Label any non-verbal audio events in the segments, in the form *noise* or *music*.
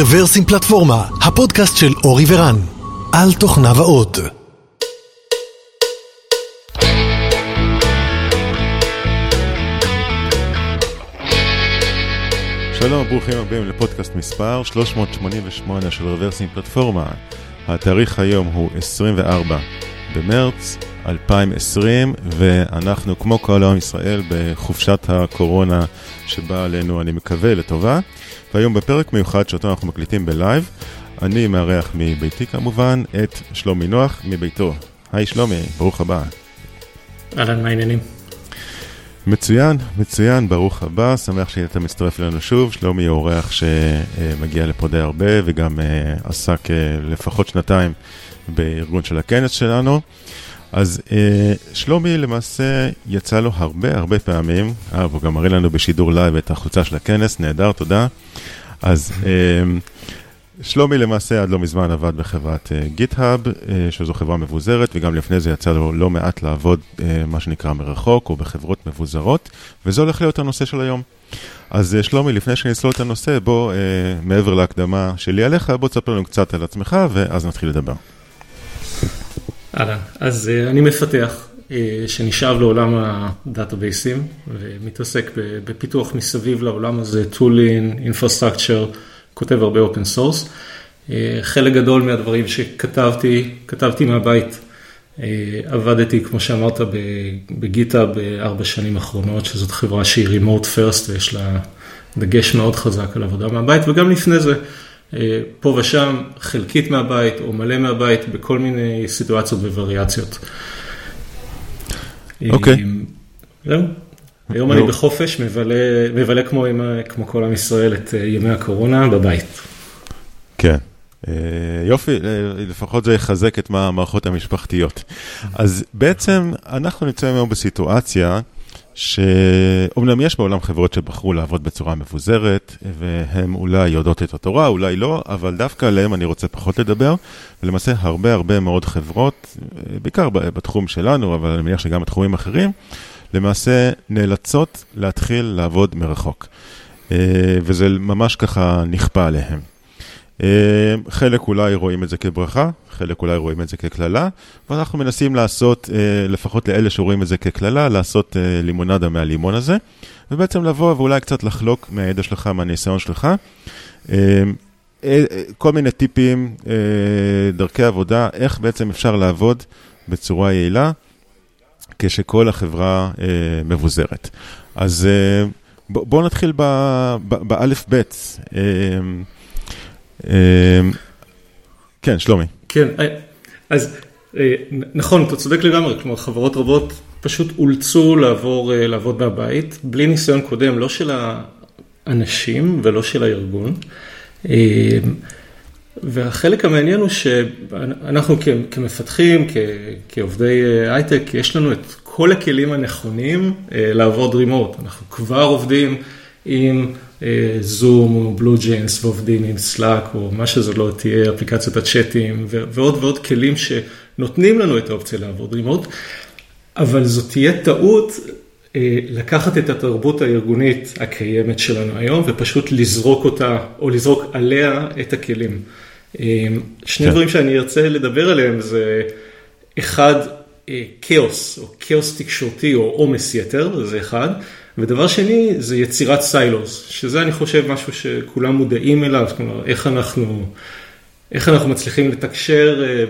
רוורסים פלטפורמה, הפודקאסט של אורי ורן, על תוכניו האות. שלום, ברוכים הבאים לפודקאסט מספר 388 של רוורסים פלטפורמה. התאריך היום הוא 24 במרץ 2020, ואנחנו כמו כל עם ישראל בחופשת הקורונה שבאה עלינו, אני מקווה, לטובה. והיום בפרק מיוחד שאותו אנחנו מקליטים בלייב, אני מארח מביתי כמובן את שלומי נוח מביתו. היי שלומי, ברוך הבא. אהלן, מה העניינים? מצוין, מצוין, ברוך הבא, שמח שאתה מצטרף אלינו שוב. שלומי הוא אורח שמגיע לפה די הרבה וגם אה, עסק אה, לפחות שנתיים בארגון של הכנס שלנו. אז אה, שלומי למעשה יצא לו הרבה הרבה פעמים, אה, הוא גם מראה לנו בשידור live את החולצה של הכנס, נהדר, תודה. אז אה, שלומי למעשה עד לא מזמן עבד בחברת גיט-האב, uh, uh, שזו חברה מבוזרת, וגם לפני זה יצא לו לא מעט לעבוד, uh, מה שנקרא מרחוק, או בחברות מבוזרות, וזה הולך להיות הנושא של היום. אז uh, שלומי, לפני שנסלול את הנושא, בוא, uh, מעבר להקדמה שלי עליך, בוא תספר לנו קצת על עצמך, ואז נתחיל לדבר. אהלן, אז uh, אני מפתח uh, שנשאב לעולם הדאטאבייסים, ומתעסק בפיתוח מסביב לעולם הזה, tooling, infrastructure, כותב הרבה open source. אה, חלק גדול מהדברים שכתבתי, כתבתי מהבית. אה, עבדתי, כמו שאמרת, ב GitHub בארבע שנים האחרונות, שזאת חברה שהיא remote first ויש לה דגש מאוד חזק על עבודה מהבית, וגם לפני זה, אה, פה ושם, חלקית מהבית או מלא מהבית, בכל מיני סיטואציות ווריאציות. אוקיי. Okay. זהו. היום אני בחופש, מבלה, כמו, כל עם ישראל את אה, ימי הקורונה בבית. כן. אה, יופי, אה, לפחות זה יחזק את המערכות המשפחתיות. אז בעצם אנחנו נמצאים היום בסיטואציה שאומנם יש בעולם חברות שבחרו לעבוד בצורה מבוזרת, והן אולי יודעות את התורה, אולי לא, אבל דווקא עליהן אני רוצה פחות לדבר. ולמעשה הרבה הרבה מאוד חברות, בעיקר בתחום שלנו, אבל אני מניח שגם בתחומים אחרים, למעשה נאלצות להתחיל לעבוד מרחוק. אה, וזה ממש ככה נכפה עליהם. אה, חלק אולי רואים את זה כברכה, חלק אולי רואים את זה כקללה, ואנחנו מנסים לעשות, אה, לפחות לאלה שרואים את זה כקללה, לעשות לימונדה מהלימון הזה, ובעצם לבוא ואולי קצת לחלוק מהידע שלך, מהניסיון שלך. כל מיני טיפים, דרכי עבודה, איך בעצם אפשר לעבוד בצורה יעילה. כשכל החברה אה, מבוזרת. אז אה, בואו בוא נתחיל באלף-בית. אה, אה, כן, שלומי. כן, אה, אז אה, נכון, אתה צודק לגמרי, כלומר חברות רבות פשוט אולצו לעבור, אה, לעבוד מהבית, בלי ניסיון קודם, לא של האנשים ולא של הארגון. והחלק המעניין הוא שאנחנו כמפתחים, כעובדי הייטק, יש לנו את כל הכלים הנכונים לעבוד remote. אנחנו כבר עובדים עם Zoom אה, או BlueJeans ועובדים עם Slack או מה שזה לא תהיה, אפליקציות הצ'אטים ועוד ועוד כלים שנותנים לנו את האופציה לעבוד remote, אבל זו תהיה טעות לקחת את התרבות הארגונית הקיימת שלנו היום ופשוט לזרוק אותה או לזרוק עליה את הכלים. אמ, שני כן. דברים שאני ארצה לדבר עליהם זה אחד, אה, כאוס, או כאוס תקשורתי או עומס יתר, זה אחד, ודבר שני זה יצירת סיילוס, שזה אני חושב משהו שכולם מודעים אליו, כלומר איך אנחנו, איך אנחנו מצליחים לתקשר אה,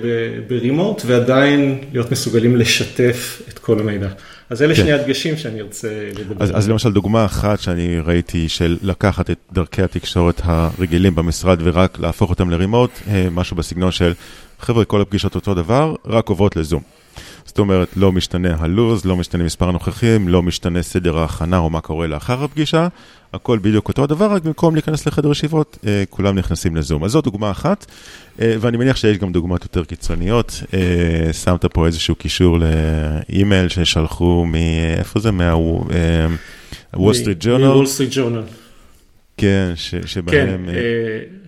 ברימוט ועדיין להיות מסוגלים לשתף את כל המידע. אז אלה כן. שני הדגשים שאני ארצה לדבר. אז, אז למשל דוגמה אחת שאני ראיתי של לקחת את דרכי התקשורת הרגילים במשרד ורק להפוך אותם לרימוט, אה, משהו בסגנון של חבר'ה, כל הפגישות אותו דבר, רק עוברות לזום. זאת אומרת, לא משתנה הלו"ז, לא משתנה מספר הנוכחים, לא משתנה סדר ההכנה או מה קורה לאחר הפגישה, הכל בדיוק אותו הדבר, רק במקום להיכנס לחדר ישיבות, אה, כולם נכנסים לזום. אז זו דוגמה אחת, אה, ואני מניח שיש גם דוגמאות יותר קיצוניות. אה, שמת פה איזשהו קישור לאימייל ששלחו מ... איפה זה? מה-Wall Street Journal? מ-Wall Street Journal. כן, שבהם... כן,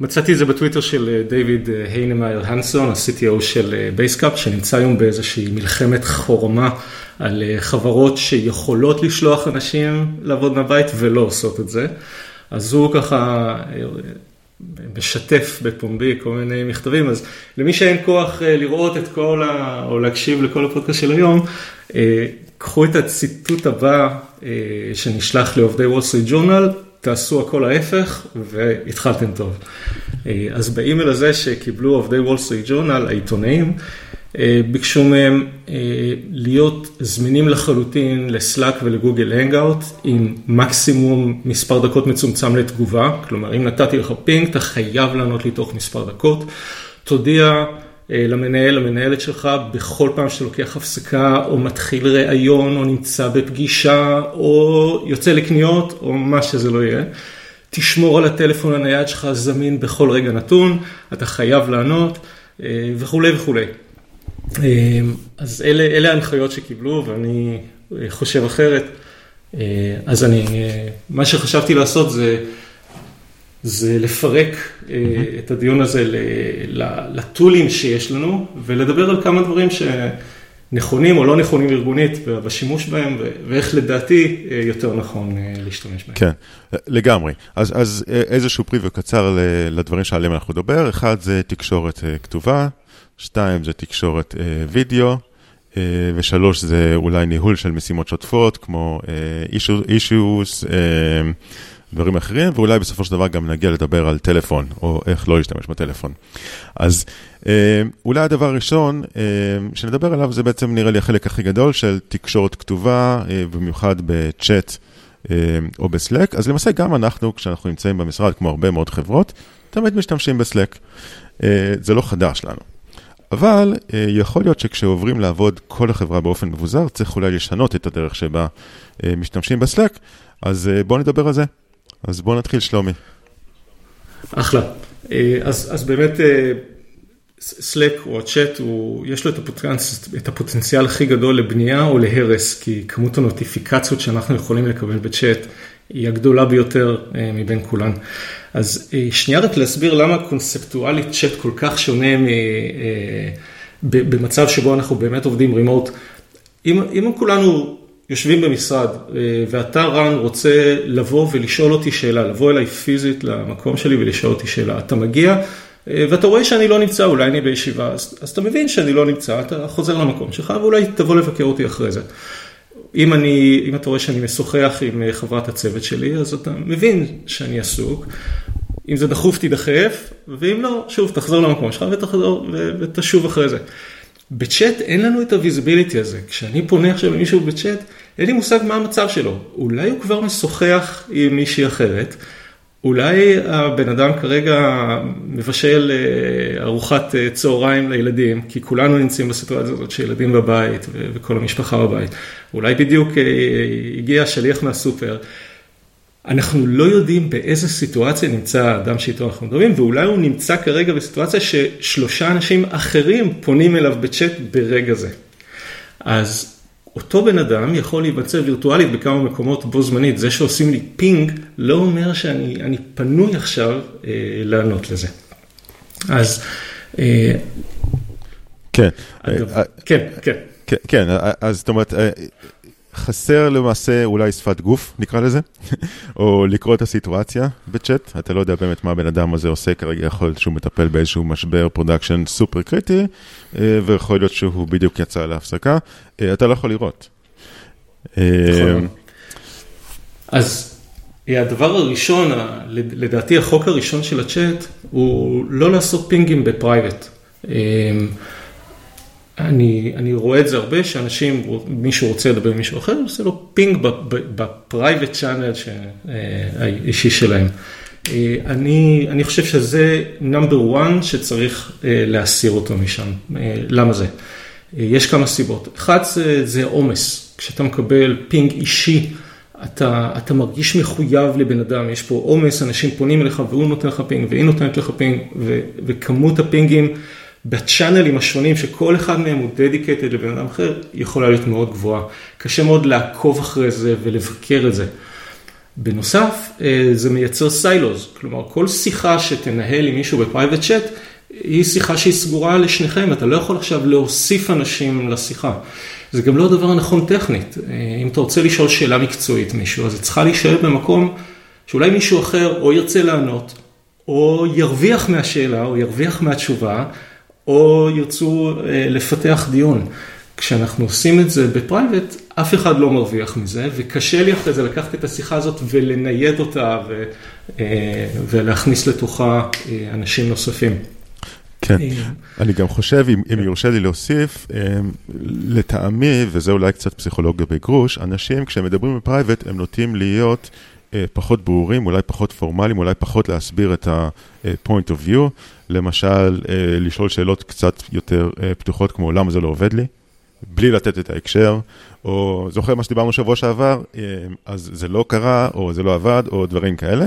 מצאתי את זה בטוויטר של דיוויד היינמייר הנסון, ה-CTO של Basecamp, שנמצא היום באיזושהי מלחמת חורמה על חברות שיכולות לשלוח אנשים לעבוד מהבית ולא עושות את זה. אז הוא ככה משתף בפומבי כל מיני מכתבים, אז למי שאין כוח לראות את כל ה... או להקשיב לכל הפודקאסט של היום, קחו את הציטוט הבא שנשלח לעובדי Wall Street Journal, תעשו הכל ההפך והתחלתם טוב. אז באימייל הזה שקיבלו עובדי Wall Street Journal, העיתונאים, ביקשו מהם להיות זמינים לחלוטין ל Slack ול Google Hangout עם מקסימום מספר דקות מצומצם לתגובה, כלומר אם נתתי לך ping אתה חייב לענות לי תוך מספר דקות, תודיע למנהל, למנהלת שלך בכל פעם שאתה לוקח הפסקה או מתחיל ראיון או נמצא בפגישה או יוצא לקניות או מה שזה לא יהיה. תשמור על הטלפון הנייד שלך זמין בכל רגע נתון, אתה חייב לענות וכולי וכולי. אז אלה, אלה ההנחיות שקיבלו ואני חושב אחרת. אז אני, מה שחשבתי לעשות זה, זה לפרק mm-hmm. את הדיון הזה לטולים שיש לנו ולדבר על כמה דברים שנכונים או לא נכונים ארגונית בשימוש בהם ואיך לדעתי יותר נכון להשתמש בהם. כן, לגמרי. אז, אז איזשהו פריוויו קצר לדברים שעליהם אנחנו נדבר. אחד זה תקשורת כתובה. שתיים זה תקשורת וידאו, ושלוש זה אולי ניהול של משימות שוטפות, כמו issues, דברים אחרים, ואולי בסופו של דבר גם נגיע לדבר על טלפון, או איך לא להשתמש בטלפון. אז אולי הדבר הראשון שנדבר עליו זה בעצם נראה לי החלק הכי גדול של תקשורת כתובה, במיוחד בצ'אט או בסלק. אז למעשה גם אנחנו, כשאנחנו נמצאים במשרד, כמו הרבה מאוד חברות, תמיד משתמשים בסלק. זה לא חדש לנו. אבל יכול להיות שכשעוברים לעבוד כל החברה באופן מבוזר, צריך אולי לשנות את הדרך שבה משתמשים בסלק, אז בואו נדבר על זה. אז בואו נתחיל, שלומי. אחלה. אז, אז באמת, סלק או הצ'אט, יש לו את הפוטנציאל, את הפוטנציאל הכי גדול לבנייה או להרס, כי כמות הנוטיפיקציות שאנחנו יכולים לקבל בצ'אט היא הגדולה ביותר מבין כולן. אז שנייה רק להסביר למה קונספטואלית צ'אט כל כך שונה במצב שבו אנחנו באמת עובדים רימוט. אם, אם כולנו יושבים במשרד ואתה רן רוצה לבוא ולשאול אותי שאלה, לבוא אליי פיזית למקום שלי ולשאול אותי שאלה, אתה מגיע ואתה רואה שאני לא נמצא, אולי אני בישיבה, אז, אז אתה מבין שאני לא נמצא, אתה חוזר למקום שלך ואולי תבוא לבקר אותי אחרי זה. אם, אני, אם אתה רואה שאני משוחח עם חברת הצוות שלי, אז אתה מבין שאני עסוק. אם זה דחוף תדחף, ואם לא, שוב, תחזור למקום שלך ותחזור ותשוב אחרי זה. בצ'אט אין לנו את ה visibility הזה. כשאני פונה עכשיו למישהו בצ'אט, אין לי מושג מה המצב שלו. אולי הוא כבר משוחח עם מישהי אחרת, אולי הבן אדם כרגע מבשל ארוחת צהריים לילדים, כי כולנו נמצאים בסיטואציה הזאת שילדים בבית וכל המשפחה בבית. אולי בדיוק הגיע שליח מהסופר. אנחנו לא יודעים באיזה סיטואציה נמצא האדם שאיתו אנחנו מדברים, ואולי הוא נמצא כרגע בסיטואציה ששלושה אנשים אחרים פונים אליו בצ'אט ברגע זה. אז אותו בן אדם יכול להימצא וירטואלית בכמה מקומות בו זמנית, זה שעושים לי ping לא אומר שאני פנוי עכשיו אה, לענות לזה. אז... אה, כן. אגב, אה, כן, כן. כן, כן, אז זאת אומרת, חסר למעשה אולי שפת גוף, נקרא לזה, *laughs* או לקרוא את הסיטואציה בצ'אט. אתה לא יודע באמת מה הבן אדם הזה עושה, כרגע יכול להיות שהוא מטפל באיזשהו משבר production סופר קריטי, ויכול להיות שהוא בדיוק יצא להפסקה. אתה לא יכול לראות. נכון. אז הדבר הראשון, לדעתי החוק הראשון של הצ'אט, הוא לא לעשות pings ב private. אני, אני רואה את זה הרבה, שאנשים, מישהו רוצה לדבר עם מישהו אחר, עושה לו ping ב private channel האישי שלהם. אני, אני חושב שזה number 1 שצריך להסיר אותו משם. למה זה? יש כמה סיבות. אחת זה עומס. כשאתה מקבל ping אישי, אתה, אתה מרגיש מחויב לבן אדם, יש פה עומס, אנשים פונים אליך והוא נותן לך ping והיא נותנת לך ping, ו, וכמות ה pings ב channelים השונים שכל אחד מהם הוא dedicated לבן אדם אחר, יכולה להיות מאוד גבוהה. קשה מאוד לעקוב אחרי זה ולבקר את זה. בנוסף, זה מייצר silos, כלומר כל שיחה שתנהל עם מישהו ב private chat, היא שיחה שהיא סגורה לשניכם, אתה לא יכול עכשיו להוסיף אנשים לשיחה. זה גם לא הדבר הנכון טכנית. אם אתה רוצה לשאול שאלה מקצועית מישהו, אז היא צריכה להישאר במקום שאולי מישהו אחר או ירצה לענות, או ירוויח מהשאלה, או ירוויח מהתשובה, או ירצו לפתח דיון. כשאנחנו עושים את זה בפרייבט, אף אחד לא מרוויח מזה, וקשה לי אחרי זה לקחת את השיחה הזאת ולנייד אותה ו, ולהכניס לתוכה אנשים נוספים. כן, אני גם חושב, אם, אם יורשה לי להוסיף, לטעמי, וזה אולי קצת פסיכולוגיה בגרוש, אנשים כשהם מדברים בפרייבט, הם נוטים להיות פחות ברורים, אולי פחות פורמליים, אולי פחות להסביר את ה-point of view, למשל, לשאול שאלות קצת יותר פתוחות, כמו למה זה לא עובד לי, בלי לתת את ההקשר, או זוכר מה שדיברנו שבוע שעבר, אז זה לא קרה, או זה לא עבד, או דברים כאלה.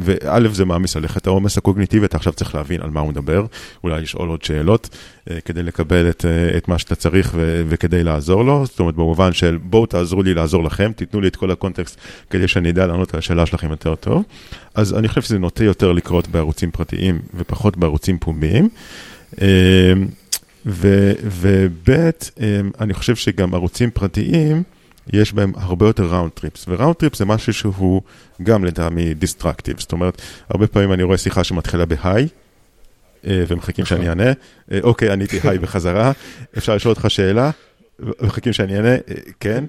וא' זה מעמיס עליך את העומס הקוגניטיבי, אתה עכשיו צריך להבין על מה הוא מדבר, אולי לשאול עוד שאלות כדי לקבל את, את מה שאתה צריך וכדי לעזור לו, זאת אומרת במובן של בואו תעזרו לי לעזור לכם, תיתנו לי את כל הקונטקסט כדי שאני אדע לענות על השאלה שלכם יותר טוב. אז אני חושב שזה נוטה יותר לקרות בערוצים פרטיים ופחות בערוצים פומביים. וב' אני חושב שגם ערוצים פרטיים, יש בהם הרבה יותר round trips, ו round trips זה משהו שהוא גם לטעמי distractive, זאת אומרת, הרבה פעמים אני רואה שיחה שמתחילה בהיי, ומחכים שאני אענה, אוקיי, עניתי היי בחזרה, אפשר לשאול אותך שאלה, מחכים שאני אענה, כן,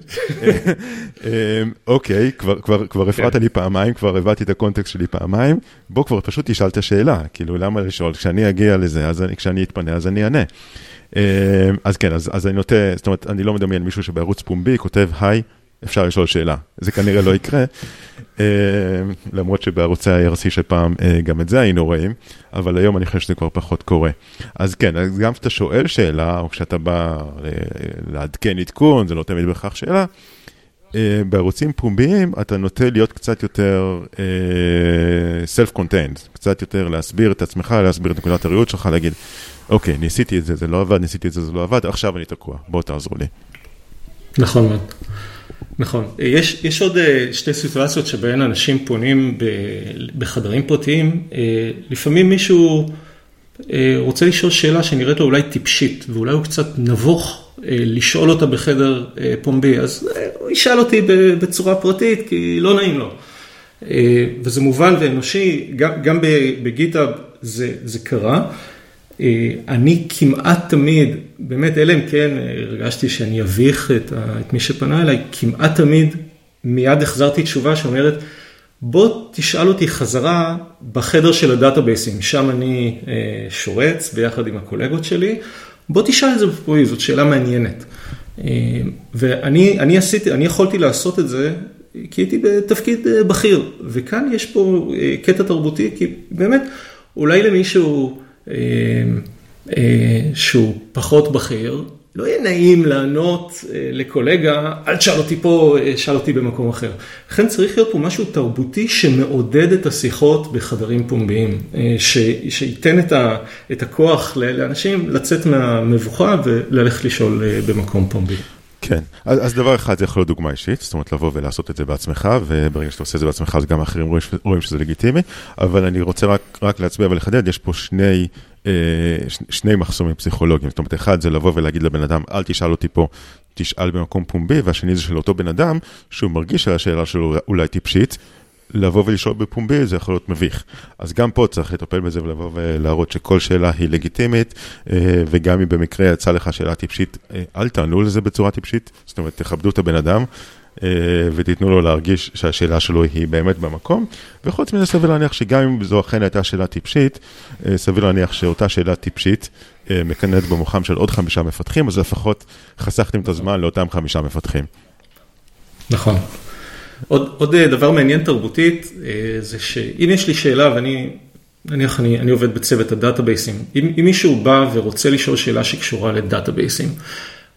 אוקיי, כבר הפרעת לי פעמיים, כבר הבאתי את ה context שלי פעמיים, בוא כבר פשוט תשאל את השאלה, כאילו למה לשאול, כשאני אגיע לזה, כשאני אתפנה, אז אני אענה. אז כן, אז אני נוטה, זאת אומרת, אני לא מדמיין מישהו שבערוץ פומבי כותב, היי, אפשר לשאול שאלה. זה כנראה לא יקרה, למרות שבערוצי ה-IRC של פעם גם את זה היינו רואים, אבל היום אני חושב שזה כבר פחות קורה. אז כן, אז גם כשאתה שואל שאלה, או כשאתה בא לעדכן עדכון, זה לא תמיד בהכרח שאלה, בערוצים פומביים אתה נוטה להיות קצת יותר self-contained, קצת יותר להסביר את עצמך, להסביר את נקודת הראות שלך, להגיד, אוקיי, ניסיתי את זה, זה לא עבד, ניסיתי את זה, זה לא עבד, עכשיו אני תקוע, בוא תעזרו לי. נכון מאוד. נכון. יש, יש עוד שתי סיטואציות שבהן אנשים פונים בחדרים פרטיים. לפעמים מישהו רוצה לשאול שאלה שנראית לו אולי טיפשית, ואולי הוא קצת נבוך לשאול אותה בחדר פומבי, אז הוא ישאל אותי בצורה פרטית, כי לא נעים לו. וזה מובן ואנושי, גם, גם בגיטאב זה, זה קרה. אני כמעט תמיד, באמת, אלא אם כן הרגשתי שאני אביך את, את מי שפנה אליי, כמעט תמיד מיד החזרתי תשובה שאומרת, בוא תשאל אותי חזרה בחדר של הדאטאבייסים, שם אני שורץ ביחד עם הקולגות שלי, בוא תשאל את זה בפרויז, זאת שאלה מעניינת. ואני אני עשיתי, אני יכולתי לעשות את זה, כי הייתי בתפקיד בכיר, וכאן יש פה קטע תרבותי, כי באמת, אולי למישהו... שהוא פחות בכיר, לא יהיה נעים לענות לקולגה, אל תשאל אותי פה, שאל אותי במקום אחר. לכן צריך להיות פה משהו תרבותי שמעודד את השיחות בחדרים פומביים, שייתן את הכוח לאנשים לצאת מהמבוכה וללכת לשאול במקום פומבי. כן, אז דבר אחד זה יכול להיות דוגמה אישית, זאת אומרת לבוא ולעשות את זה בעצמך, וברגע שאתה עושה את זה בעצמך אז גם אחרים רואים שזה לגיטימי, אבל אני רוצה רק, רק להצביע ולחדד, יש פה שני, שני מחסומים פסיכולוגיים, זאת אומרת אחד זה לבוא ולהגיד לבן אדם, אל תשאל אותי פה, תשאל במקום פומבי, והשני זה של אותו בן אדם, שהוא מרגיש שהשאלה שלו אולי טיפשית, לבוא ולשאול בפומבי זה יכול להיות מביך. אז גם פה צריך לטפל בזה ולבוא ולהראות שכל שאלה היא לגיטימית, וגם אם במקרה יצא לך שאלה טיפשית, אל תענו לזה בצורה טיפשית, זאת אומרת, תכבדו את הבן אדם, ותיתנו לו להרגיש שהשאלה שלו היא באמת במקום. וחוץ מזה סביר להניח שגם אם זו אכן הייתה שאלה טיפשית, סביר להניח שאותה שאלה טיפשית מקננת במוחם של עוד חמישה מפתחים, אז לפחות חסכתם את הזמן לאותם חמישה מפתחים. נכון. עוד, עוד דבר מעניין תרבותית, זה שאם יש לי שאלה ואני, נניח אני, אני עובד בצוות ה databaseים, אם, אם מישהו בא ורוצה לשאול שאלה שקשורה ל databaseים,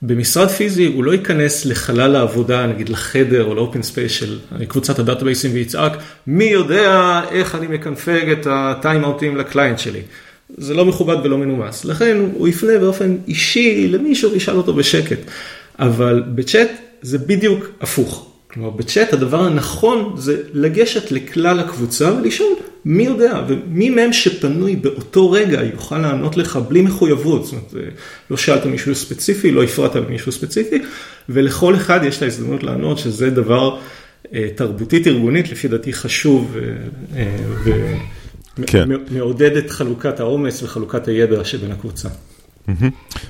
במשרד פיזי הוא לא ייכנס לחלל העבודה, נגיד לחדר או ל open space של קבוצת ה databaseים ויצעק, מי יודע איך אני מקנפג את ה timeoutים ל client שלי. זה לא מכובד ולא מנומס, לכן הוא יפנה באופן אישי למישהו וישאל אותו בשקט, אבל בצ'אט זה בדיוק הפוך. כלומר, בצ'אט הדבר הנכון זה לגשת לכלל הקבוצה ולשאול מי יודע ומי מהם שפנוי באותו רגע יוכל לענות לך בלי מחויבות. זאת אומרת, לא שאלת מישהו ספציפי, לא הפרעת למישהו ספציפי, ולכל אחד יש את ההזדמנות לענות שזה דבר תרבותית ארגונית, לפי דעתי חשוב ומעודד כן. את חלוקת העומס וחלוקת הידע שבין הקבוצה.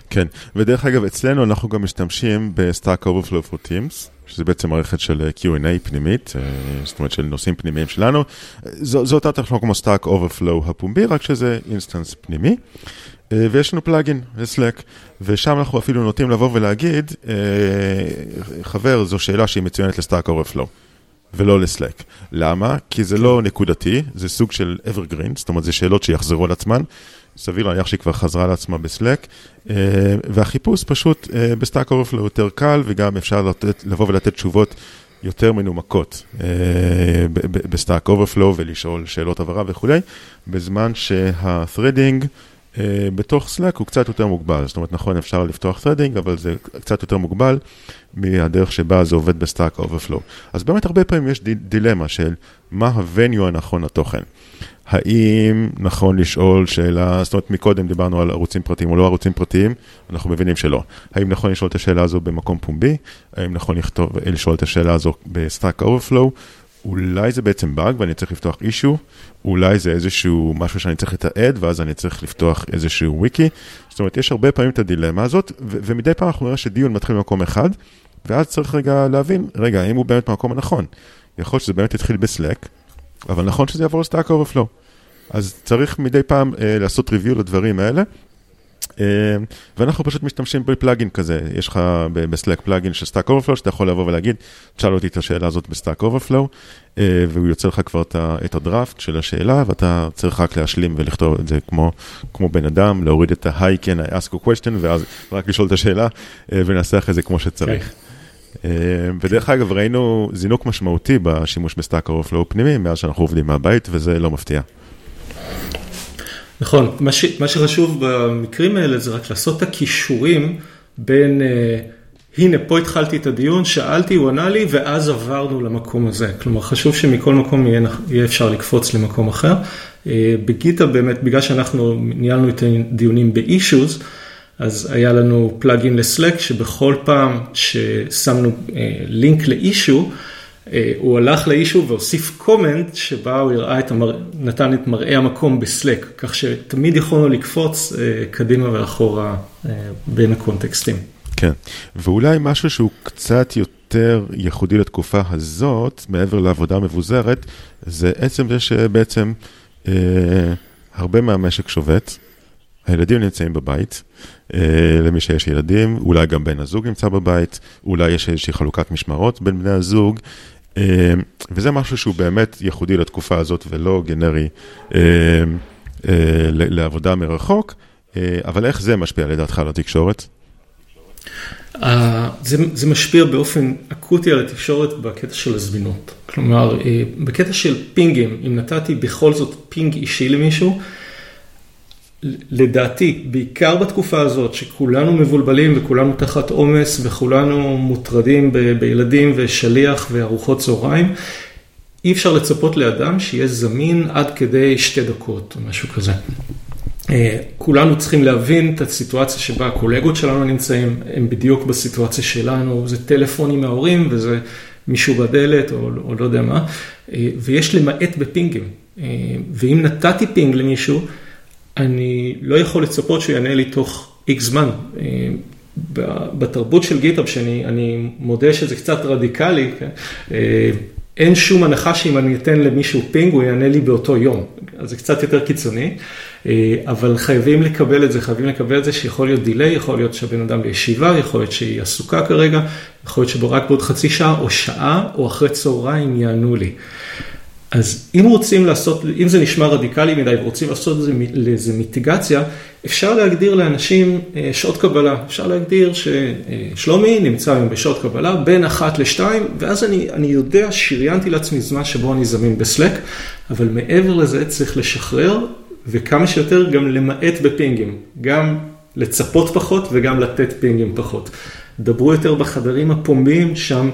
כן, ודרך אגב, אצלנו אנחנו גם משתמשים ב-Stack Overflow for Teams. שזה בעצם מערכת של Q&A פנימית, אה, זאת אומרת של נושאים פנימיים שלנו. זו, זו אותה טכנולוגיה כמו Stack Overflow הפומבי, רק שזה instance פנימי. אה, ויש לנו plugin ל-Slack, ושם אנחנו אפילו נוטים לבוא ולהגיד, אה, חבר, זו שאלה שהיא מצוינת ל-Stack Overflow. ולא ל Slack. למה? כי זה לא נקודתי, זה סוג של evergreen, זאת אומרת, זה שאלות שיחזרו על עצמן. סביר להניח שהיא כבר חזרה לעצמה ב Slack, אה, והחיפוש פשוט אה, ב Stack Overflow יותר קל, וגם אפשר לתת, לבוא ולתת תשובות יותר מנומקות אה, ב Stack Overflow ולשאול שאלות הבהרה וכולי, בזמן שה-threading בתוך Slack הוא קצת יותר מוגבל. זאת אומרת, נכון, אפשר לפתוח threading, אבל זה קצת יותר מוגבל מהדרך שבה זה עובד ב Stack Overflow. אז באמת הרבה פעמים יש דילמה של מה ה-venue הנכון לתוכן. האם נכון לשאול שאלה, זאת אומרת מקודם דיברנו על ערוצים פרטיים או לא ערוצים פרטיים, אנחנו מבינים שלא. האם נכון לשאול את השאלה הזו במקום פומבי? האם נכון לכתוב, לשאול את השאלה הזו ב Stack Overflow? אולי זה בעצם באג ואני צריך לפתוח issue, אולי זה איזשהו משהו שאני צריך לתעד ואז אני צריך לפתוח איזשהו וויקי. זאת אומרת, יש הרבה פעמים את הדילמה הזאת, ומדי פעם אנחנו נראה שדיון מתחיל במקום אחד, ואז צריך רגע להבין, רגע, האם הוא באמת במקום הנכון. יכול להיות שזה באמת התחיל ב Slack, אבל נכון שזה יעבור ל Stack Overflow. אז צריך מדי פעם אה, לעשות review לדברים האלה. אה, ואנחנו פשוט משתמשים ב plugin כזה, יש לך ב Slack plugin של Stack Overflow, שאתה יכול לבוא ולהגיד, תשאל אותי את השאלה הזאת ב Stack Overflow, אה, והוא יוצר לך כבר את הדראפט של השאלה, ואתה צריך רק להשלים ולכתוב את זה כמו, כמו בן אדם, להוריד את ה-hi can I ask a question, ואז רק לשאול את השאלה, אה, וננסח את זה כמו שצריך. Okay. אה, ודרך אגב, ראינו זינוק משמעותי בשימוש ב Stack Overflow פנימי, מאז שאנחנו עובדים מהבית, וזה לא מפתיע. נכון, מה, ש, מה שחשוב במקרים האלה זה רק לעשות את הכישורים בין, uh, הנה פה התחלתי את הדיון, שאלתי, הוא ענה לי, ואז עברנו למקום הזה. כלומר, חשוב שמכל מקום יהיה, יהיה אפשר לקפוץ למקום אחר. Uh, בגיטה באמת, בגלל שאנחנו ניהלנו את הדיונים ב-issues, אז היה לנו פלאגין לסלק, שבכל פעם ששמנו לינק לאישו, הוא הלך לאישו והוסיף קומנט שבה הוא הראה את המר... נתן את מראה המקום בסלק, כך שתמיד יכולנו לקפוץ אה, קדימה ואחורה אה, בין הקונטקסטים. כן, ואולי משהו שהוא קצת יותר ייחודי לתקופה הזאת, מעבר לעבודה מבוזרת, זה עצם זה שבעצם אה, הרבה מהמשק שובת, הילדים נמצאים בבית, אה, למי שיש ילדים, אולי גם בן הזוג נמצא בבית, אולי יש איזושהי חלוקת משמרות בין בני הזוג, אה, וזה משהו שהוא באמת ייחודי לתקופה הזאת ולא גנרי אה, לעבודה מרחוק, אבל איך זה משפיע לדעתך על התקשורת? זה, זה משפיע באופן אקוטי על התקשורת בקטע של הזמינות. כלומר, בקטע של פינגים, אם נתתי בכל זאת פינג אישי למישהו, לדעתי, בעיקר בתקופה הזאת, שכולנו מבולבלים וכולנו תחת עומס וכולנו מוטרדים בילדים ושליח וארוחות צהריים, אי אפשר לצפות לאדם שיהיה זמין עד כדי שתי דקות או משהו כזה. אה, כולנו צריכים להבין את הסיטואציה שבה הקולגות שלנו נמצאים, הם בדיוק בסיטואציה שלנו, זה טלפונים מההורים וזה מישהו בדלת או, או לא יודע מה, אה, ויש למעט ב pings. אה, ואם נתתי ping למישהו, אני לא יכול לצפות שהוא יענה לי תוך איקס זמן. אה, בתרבות של GitHub, שאני מודה שזה קצת רדיקלי, כן? אה, אין שום הנחה שאם אני אתן למישהו ping, הוא יענה לי באותו יום. אז זה קצת יותר קיצוני, אה, אבל חייבים לקבל את זה, חייבים לקבל את זה שיכול להיות delay, יכול להיות שהבן אדם בישיבה, יכול להיות שהיא עסוקה כרגע, יכול להיות שרק בעוד חצי שעה או שעה או אחרי צהריים יענו לי. אז אם רוצים לעשות, אם זה נשמע רדיקלי מדי ורוצים לעשות לזה mitigation, אפשר להגדיר לאנשים אה, שעות קבלה. אפשר להגדיר ששלומי נמצא היום בשעות קבלה בין אחת לשתיים, ואז אני, אני יודע, שריינתי לעצמי זמן שבו אני זמין ב Slack, אבל מעבר לזה צריך לשחרר, וכמה שיותר גם למעט בפינגים. גם לצפות פחות וגם לתת פינגים פחות. דברו יותר בחדרים הפומביים, שם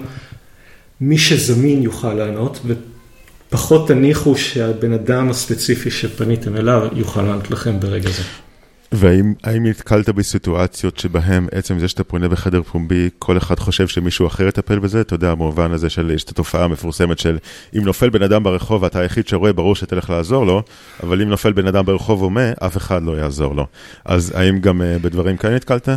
מי שזמין יוכל לענות. פחות תניחו שהבן אדם הספציפי שפניתם אליו יוכל לענות לכם ברגע זה. והאם נתקלת בסיטואציות שבהן עצם זה שאתה פונה בחדר פומבי, כל אחד חושב שמישהו אחר יטפל בזה? אתה יודע, במובן הזה של, יש את התופעה המפורסמת של אם נופל בן אדם ברחוב ואתה היחיד שרואה, ברור שתלך לעזור לו, אבל אם נופל בן אדם ברחוב הומה, אף אחד לא יעזור לו. אז האם גם uh, בדברים כאלה נתקלת?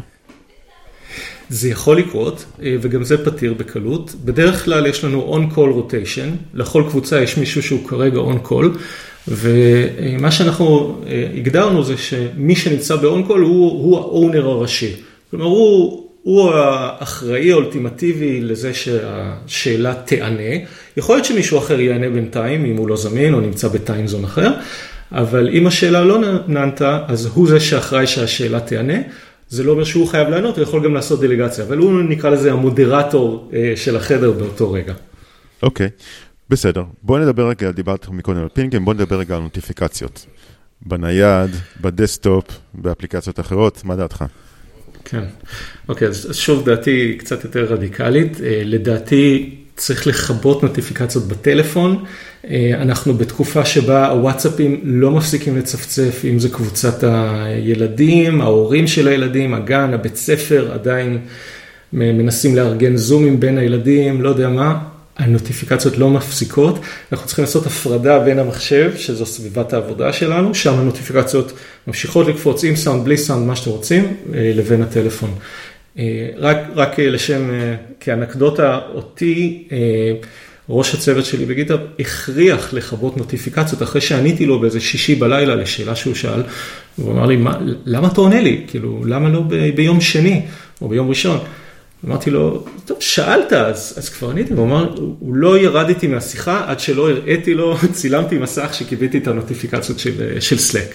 זה יכול לקרות, אה, וגם זה פתיר בקלות. בדרך כלל יש לנו on-call rotation, לכל קבוצה יש מישהו שהוא כרגע on-call, ומה שאנחנו אה, הגדרנו זה שמי שנמצא ב-on-call הוא, הוא ה-owner הראשי. כלומר, הוא, הוא האחראי האולטימטיבי לזה שהשאלה תיענה. יכול להיות שמישהו אחר יענה בינתיים, אם הוא לא זמין או נמצא ב timezone אחר, אבל אם השאלה לא נענתה, אז הוא זה שאחראי שהשאלה תיענה. זה לא אומר שהוא חייב לענות, הוא יכול גם לעשות delegation, אבל הוא נקרא לזה ה moderator אה, של החדר באותו רגע. אוקיי, okay, בסדר. בוא נדבר רגע, דיברת מקודם על פינגים, בוא נדבר רגע על נוטיפיקציות. בנייד, בדסקטופ, באפליקציות אחרות, מה דעתך? כן, אוקיי, אז שוב דעתי קצת יותר רדיקלית. אה, לדעתי צריך לכבות נוטיפיקציות בטלפון. אה, אנחנו בתקופה שבה הוואטסאפים לא מפסיקים לצפצף, אם זה קבוצת הילדים, ההורים של הילדים, הגן, הבית ספר, עדיין מנסים לארגן זומים בין הילדים, לא יודע מה. הנוטיפיקציות לא מפסיקות, אנחנו צריכים לעשות הפרדה בין המחשב, שזו סביבת העבודה שלנו, שם הנוטיפיקציות ממשיכות לקפוץ עם סאונד, בלי סאונד, מה שאתם רוצים, אה, לבין הטלפון. אה, רק, רק אה, לשם, אה, כאנקדוטה, אותי, ראש הצוות שלי בגיטר הכריח לכבות נוטיפיקציות אחרי שעניתי לו באיזה שישי בלילה לשאלה שהוא שאל, הוא אמר לי, מה, למה אתה עונה לי? כאילו, למה לא ב, ביום שני או ביום ראשון? אמרתי לו, טוב, שאלת, אז, אז כבר עניתי, הוא אמר, הוא לא ירד איתי מהשיחה עד שלא הראיתי לו, *laughs* צילמתי מסך שקיוויתי את הנוטיפיקציות של, של סלק.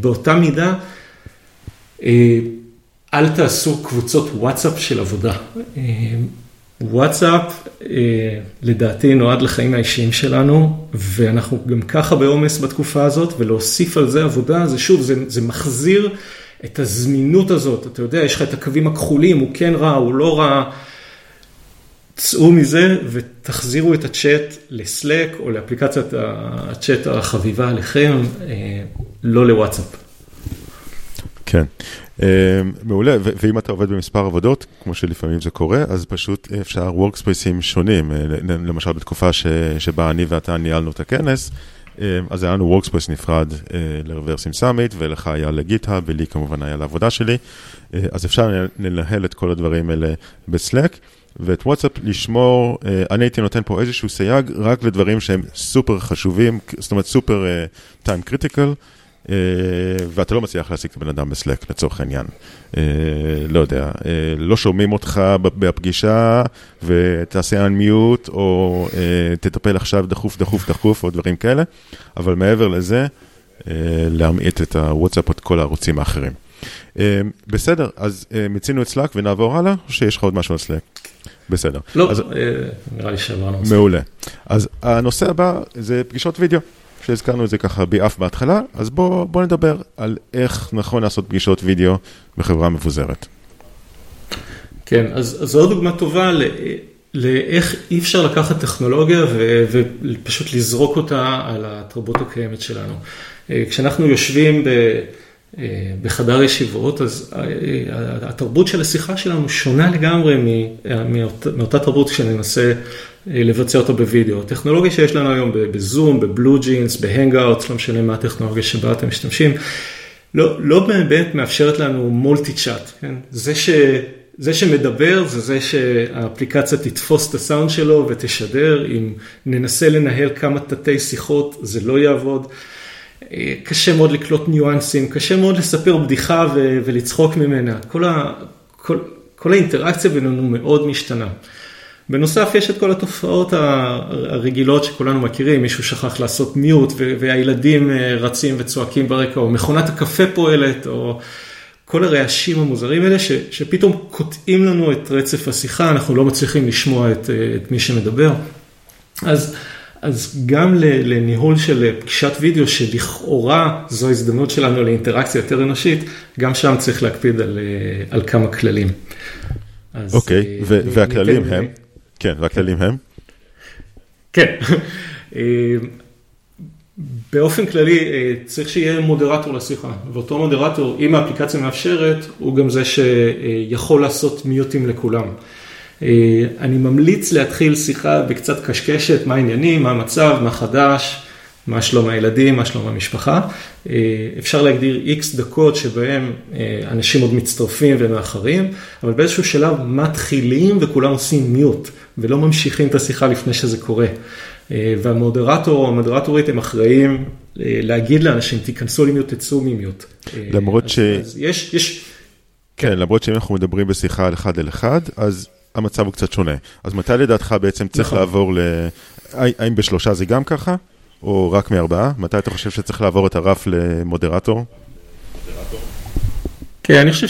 באותה מידה, אל תעשו קבוצות וואטסאפ של עבודה. אה, וואטסאפ אה, לדעתי נועד לחיים האישיים שלנו, ואנחנו גם ככה בעומס בתקופה הזאת, ולהוסיף על זה עבודה, זה שוב, זה, זה מחזיר את הזמינות הזאת. אתה יודע, יש לך את הקווים הכחולים, הוא כן רע, הוא לא רע. צאו מזה ותחזירו את הצ'אט לסלק או לאפליקציית הצ'אט החביבה עליכם, אה, לא לוואטסאפ. כן. אמ, מעולה, ואם אתה עובד במספר עבודות, כמו שלפעמים זה קורה, אז פשוט אפשר workspaces שונים, אה, למשל בתקופה שבה אני ואתה ניהלנו את הכנס, אמ, אז היה לנו workspace נפרד אה, ל Reversim Summit, ולך היה לגיטה, ולי כמובן היה לעבודה שלי, אה, אז אפשר לנהל את כל הדברים האלה ב Slack. ואת וואטסאפ לשמור, אני הייתי נותן פה איזשהו סייג רק לדברים שהם סופר חשובים, זאת אומרת סופר time critical. אה, ואתה לא מצליח להשיג את הבן אדם ב Slack לצורך העניין. אה, לא יודע, אה, לא שומעים אותך בפגישה ותעשה unmute או תטפל עכשיו דחוף, דחוף, דחוף או דברים כאלה, אבל מעבר לזה, להמעיט את הוואטסאפ או את כל הערוצים האחרים. בסדר, אז מיצינו את Slack ונעבור הלאה, או שיש לך עוד משהו על Slack? בסדר. לא, אז, נראה לי שעברנו. מעולה. אז הנושא הבא זה פגישות וידאו. שהזכרנו את זה ככה ביעף בהתחלה, אז בואו בוא נדבר על איך נכון לעשות פגישות וידאו בחברה מבוזרת. כן, אז, אז זו דוגמה טובה לאיך אי אפשר לקחת טכנולוגיה ו, ופשוט לזרוק אותה על התרבות הקיימת שלנו. אה, כשאנחנו יושבים ב... אה, בחדר ישיבות, אז אה, התרבות של השיחה שלנו שונה לגמרי מאותה תרבות שננסה לבצע אותו בווידאו. הטכנולוגיה שיש לנו היום ב Zoom, ב BlueJeans, ב Hangouts, לא משנה מה הטכנולוגיה שבה אתם משתמשים, לא, לא באמת מאפשרת לנו multi chat, כן? זה, ש, זה שמדבר זה זה שהאפליקציה תתפוס את הסאונד שלו ותשדר, אם ננסה לנהל כמה תתי שיחות זה לא יעבוד. אה, קשה מאוד לקלוט ניואנסים, קשה מאוד לספר בדיחה ו- ולצחוק ממנה, כל, ה- כל, כל האינטראקציה בינינו מאוד משתנה. בנוסף, יש את כל התופעות הרגילות שכולנו מכירים, מישהו שכח לעשות מיוט והילדים אה, רצים וצועקים ברקע, או מכונת הקפה פועלת, או כל הרעשים המוזרים האלה ש, שפתאום קוטעים לנו את רצף השיחה, אנחנו לא מצליחים לשמוע את, אה, את מי שמדבר. אז, אז גם לניהול של פגישת וידאו, שלכאורה זו הזדמנות שלנו לאינטראקציה יותר אנושית, גם שם צריך להקפיד על, אה, על כמה כללים. אוקיי, okay, והכללים הם? כן, והכללים הם? כן. *laughs* אה, באופן כללי צריך שיהיה מודרטור לשיחה, ואותו מודרטור, אם האפליקציה מאפשרת, הוא גם זה שיכול לעשות מיוטים לכולם. אני ממליץ להתחיל שיחה בקצת קשקשת, מה העניינים, מה המצב, מה חדש, מה שלום הילדים, מה שלום המשפחה. אפשר להגדיר איקס דקות שבהם אנשים עוד מצטרפים ומאחרים, אבל באיזשהו שלב מתחילים וכולם עושים מיוט, ולא ממשיכים את השיחה לפני שזה קורה. והמודרטור או המודרטורית הם אחראים להגיד לאנשים, תיכנסו למיוט, תצאו ממיוט. למרות ש... יש, יש... כן, למרות שאם אנחנו מדברים בשיחה על אחד אל אחד, אז המצב הוא קצת שונה. אז מתי לדעתך בעצם צריך נכון. לעבור ל... האם בשלושה זה גם ככה? או רק מארבעה? מתי אתה חושב שצריך לעבור את הרף למודרטור? כן, אני חושב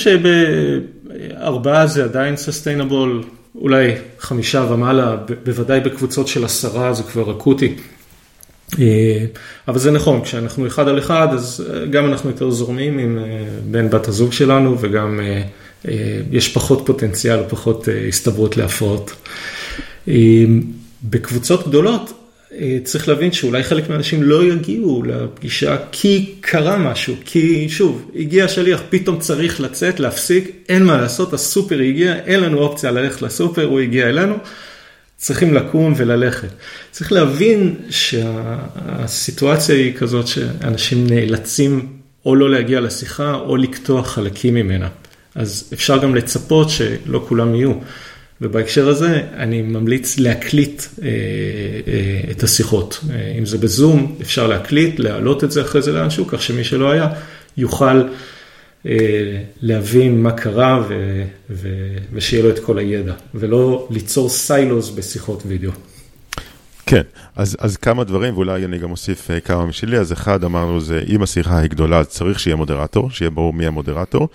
שבארבעה זה עדיין סוסטיינבול, אולי חמישה ומעלה, בוודאי בקבוצות של עשרה זה כבר אקוטי. אה, אבל זה נכון, כשאנחנו אחד על אחד, אז אה, גם אנחנו יותר זורמים עם אה, בן בת הזוג שלנו, וגם יש פחות פוטנציאל פחות הסתברות להפרעות. בקבוצות גדולות, צריך להבין שאולי חלק מהאנשים לא יגיעו לפגישה כי קרה משהו, כי שוב, הגיע השליח, פתאום צריך לצאת, להפסיק, אין מה לעשות, הסופר הגיע, אין לנו אופציה ללכת לסופר, הוא הגיע אלינו, צריכים לקום וללכת. צריך להבין שהסיטואציה היא כזאת שאנשים נאלצים או לא להגיע לשיחה או לקטוע חלקים ממנה. אז אפשר גם לצפות שלא כולם יהיו. ובהקשר הזה אני ממליץ להקליט אה, אה, את השיחות. אה, אם זה בזום, אפשר להקליט, להעלות את זה אחרי זה לאנשהו, כך שמי שלא היה יוכל להבין מה קרה ו, ו, ושיהיה לו את כל הידע, ולא ליצור סיילוז בשיחות וידאו. כן, אז, אז כמה דברים, ואולי אני גם אוסיף כמה משלי. אז אחד, אמרנו, זה אם השיחה היא גדולה, אז צריך שיהיה מודרטור, שיהיה ברור מי המודרטור.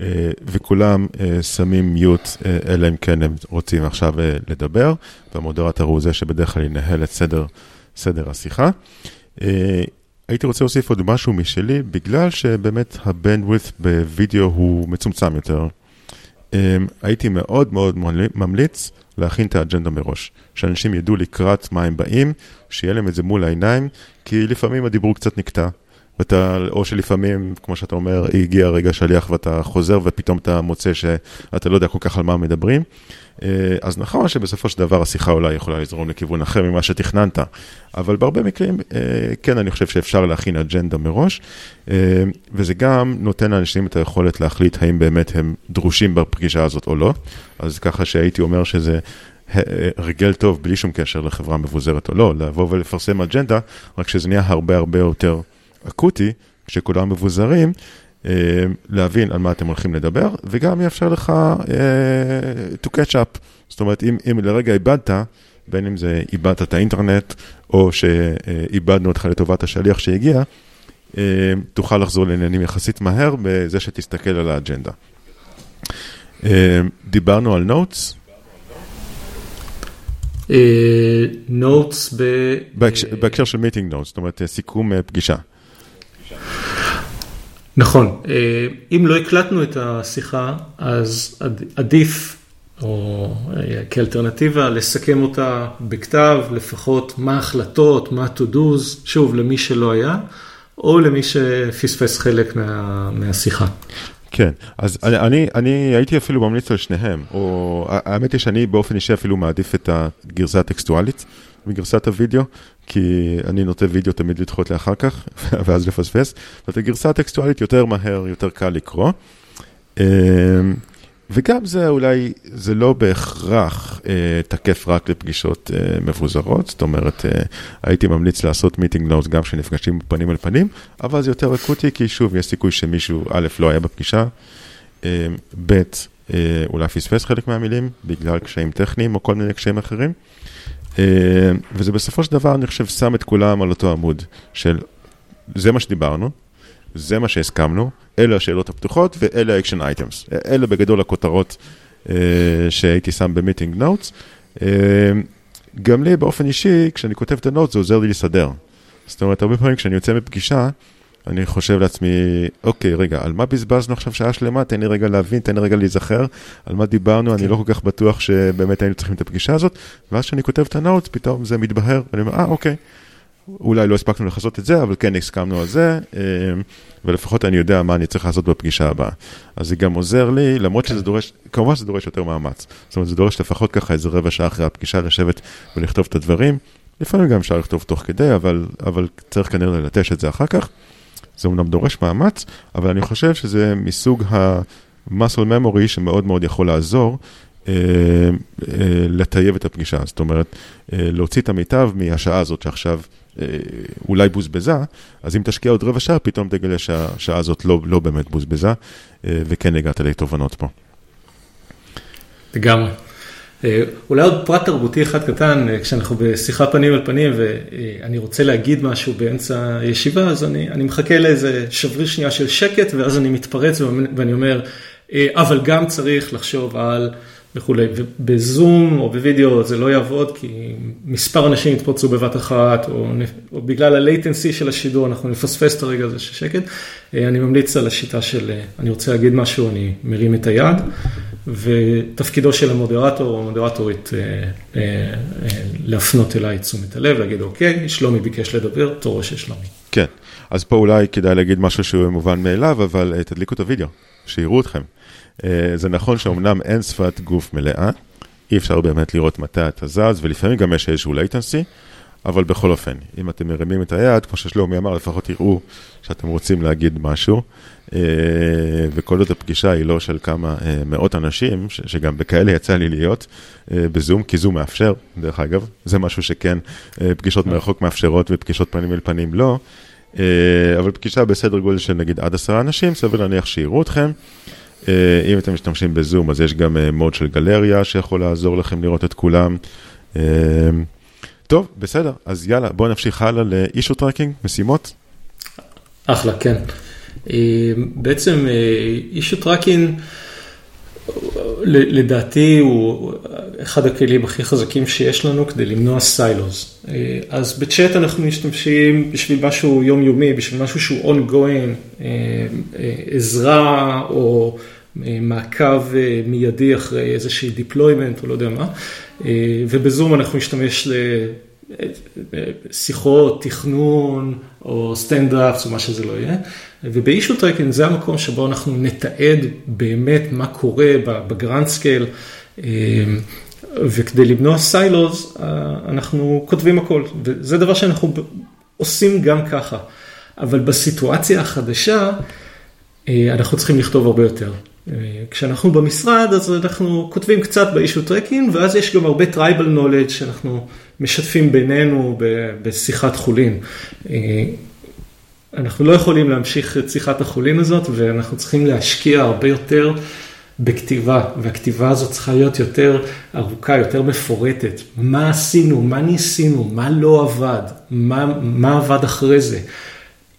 אה, וכולם אה, שמים מיוט, אה, אלא אם כן הם רוצים עכשיו לדבר, והמודרטור הוא זה שבדרך כלל ינהל את סדר, סדר השיחה. הייתי רוצה להוסיף עוד משהו משלי, בגלל שבאמת הבנדווית' בווידאו הוא מצומצם יותר. הייתי מאוד מאוד ממליץ להכין את האג'נדה מראש, שאנשים ידעו לקראת מה הם באים, שיהיה להם את זה מול העיניים, כי לפעמים הדיבור קצת נקטע, ואתה, או שלפעמים, כמו שאתה אומר, הגיע רגע שליח ואתה חוזר ופתאום אתה מוצא שאתה לא יודע כל כך על מה מדברים. אה, אז נכון שבסופו של דבר השיחה אולי יכולה לזרום לכיוון אחר ממה שתכננת, אבל בהרבה מקרים, אה, כן, אני חושב שאפשר להכין אג'נדה מראש, אה, וזה גם נותן לאנשים את היכולת להחליט האם באמת הם דרושים בפגישה הזאת או לא. אז ככה שהייתי אומר שזה רגל טוב, בלי שום קשר לחברה מבוזרת או לא, לבוא ולפרסם אג'נדה, רק שזה נהיה הרבה הרבה יותר אקוטי, כשכולם מבוזרים, אה, להבין על מה אתם הולכים לדבר, וגם יאפשר לך uh, to catch up. זאת אומרת, אם, אם לרגע איבדת, בין אם זה איבדת את האינטרנט, או שאיבדנו אותך לטובת השליח שהגיע, uh, תוכל לחזור לעניינים יחסית מהר בזה שתסתכל על האג'נדה. Uh, דיברנו על notes. notes ב... בהקשר של meeting notes, זאת אומרת סיכום פגישה. נכון, אה, אם לא הקלטנו את השיחה, אז עדיף, או אה, כאלטרנטיבה, לסכם אותה בכתב, לפחות מה ההחלטות, מה to do's, שוב, למי שלא היה, או למי שפספס חלק מה, מהשיחה. כן, אז אני, אני, אני הייתי אפילו ממליץ על שניהם, או האמת היא שאני באופן אישי אפילו מעדיף את הגרסה הטקסטואלית מגרסת הוידאו, כי אני נוטה וידאו תמיד לדחות לאחר כך, *laughs* ואז לפספס. זאת הגרסה הטקסטואלית יותר מהר, יותר קל לקרוא. אמ, וגם זה אולי, זה לא בהכרח אה, תקף רק לפגישות אה, מבוזרות, זאת אומרת, אה, הייתי ממליץ לעשות מיטינג נוטס גם כשנפגשים פנים אל פנים, אבל זה יותר אקוטי, כי שוב, יש סיכוי שמישהו, א', לא היה בפגישה, אה, ב', אה, אולי פספס חלק מהמילים, בגלל קשיים טכניים או כל מיני קשיים אחרים. אה, וזה בסופו של דבר, אני חושב, שם את כולם על אותו עמוד של זה מה שדיברנו, זה מה שהסכמנו, אלה השאלות הפתוחות ואלה ה-action items. אלה בגדול הכותרות אה, שהייתי שם ב meeting notes. אה, גם לי באופן אישי, כשאני כותב את ה notes זה עוזר לי לסדר. זאת אומרת, הרבה פעמים כשאני יוצא מפגישה, אני חושב לעצמי, אוקיי, רגע, על מה בזבזנו עכשיו שעה שלמה? תן לי רגע להבין, תן לי רגע להיזכר על מה דיברנו, כן. אני לא כל כך בטוח שבאמת היינו צריכים את הפגישה הזאת, ואז כשאני כותב את ה notes, פתאום זה מתבהר, ואני אומר, אה, אוקיי. אולי לא הספקנו לעשות את זה, אבל כן הסכמנו על זה, אה, ולפחות אני יודע מה אני צריך לעשות בפגישה הבאה. אז זה גם עוזר לי, למרות שזה דורש, כמובן שזה דורש יותר מאמץ. זאת אומרת, זה דורש לפחות ככה איזה רבע שעה אחרי הפגישה לשבת ולכתוב את הדברים. לפעמים גם אפשר לכתוב תוך כדי, אבל, אבל צריך כנראה ללטש את זה אחר כך. זה אומנם דורש מאמץ, אבל אני חושב שזה מסוג ה-muscle memory שמאוד מאוד יכול לעזור אה, אה, לטייב את הפגישה. זאת אומרת, אה, להוציא את המיטב מהשעה הזאת שעכשיו אה, אולי בוזבזה, אז אם תשקיע עוד רבע שעה, פתאום תגלה שהשעה הזאת לא, לא באמת בוזבזה, אה, וכן הגעת לתובנות פה. לגמרי. אה, אולי עוד פרט תרבותי אחד קטן, אה, כשאנחנו בשיחה פנים אל פנים ואני רוצה להגיד משהו באמצע הישיבה, אז אני, אני מחכה לאיזה שבריר שנייה של שקט, ואז אני מתפרץ ואני אומר, אה, אבל גם צריך לחשוב על וכולי, ובזום או בווידאו זה לא יעבוד, כי מספר אנשים יתפוצצו בבת אחת, או, או בגלל ה-latency של השידור, אנחנו נפספס את הרגע הזה של שקט. אני ממליץ על השיטה של, אני רוצה להגיד משהו, אני מרים את היד. ותפקידו של המודרטור או המודרטורית אה, אה, אה, להפנות אליי תשומת הלב, להגיד אוקיי, שלומי ביקש לדבר, תורו של שלומי. כן, אז פה אולי כדאי להגיד משהו שהוא מובן מאליו, אבל תדליקו את הוידאו, שיראו אתכם. זה נכון שאומנם אין שפת גוף מלאה, אי אפשר באמת לראות מתי אתה זז, ולפעמים גם יש איזשהו latency, אבל בכל אופן, אם אתם מרימים את היד, כמו ששלומי אמר, לפחות תראו שאתם רוצים להגיד משהו. אה, וכל זאת הפגישה היא לא של כמה אה, מאות אנשים, שגם בכאלה יצא לי להיות אה, בזום, כי זום מאפשר, דרך אגב, זה משהו שכן פגישות מרחוק מאפשרות ופגישות פנים אל פנים לא, אבל פגישה בסדר גודל של נגיד עד עשרה אנשים, סביר להניח שיראו אתכם. אם אתם משתמשים בזום, אז יש גם מוד של גלריה שיכול לעזור לכם לראות את כולם. טוב, בסדר, אז יאללה, בואו נמשיך הלאה ל issue tracking, משימות. אחלה, כן. אה, בעצם issue tracking, לדעתי הוא אחד הכלים הכי חזקים שיש לנו כדי למנוע silos. אה, אז בצ'אט אנחנו משתמשים בשביל משהו יומיומי, בשביל משהו שהוא ongoing, אה, עזרה או מעקב מיידי אחרי איזושהי deployment או לא יודע מה, וב Zoom אנחנו נשתמש שיחות, תכנון, או standups, או מה שזה לא יהיה. וב issue tracking זה המקום שבו אנחנו נתעד באמת מה קורה ב grand scale, אה, וכדי למנוע silos, אה, אנחנו כותבים הכל, וזה דבר שאנחנו עושים גם ככה. אבל בסיטואציה החדשה, אה, אנחנו צריכים לכתוב הרבה יותר. כשאנחנו במשרד, אז אנחנו כותבים קצת ב issue tracking, ואז יש גם הרבה tribal knowledge שאנחנו משתפים בינינו בשיחת חולין. אנחנו לא יכולים להמשיך את שיחת החולין הזאת, ואנחנו צריכים להשקיע הרבה יותר בכתיבה, והכתיבה הזאת צריכה להיות יותר ארוכה, יותר מפורטת. מה עשינו, מה ניסינו, מה לא עבד, מה, מה עבד אחרי זה.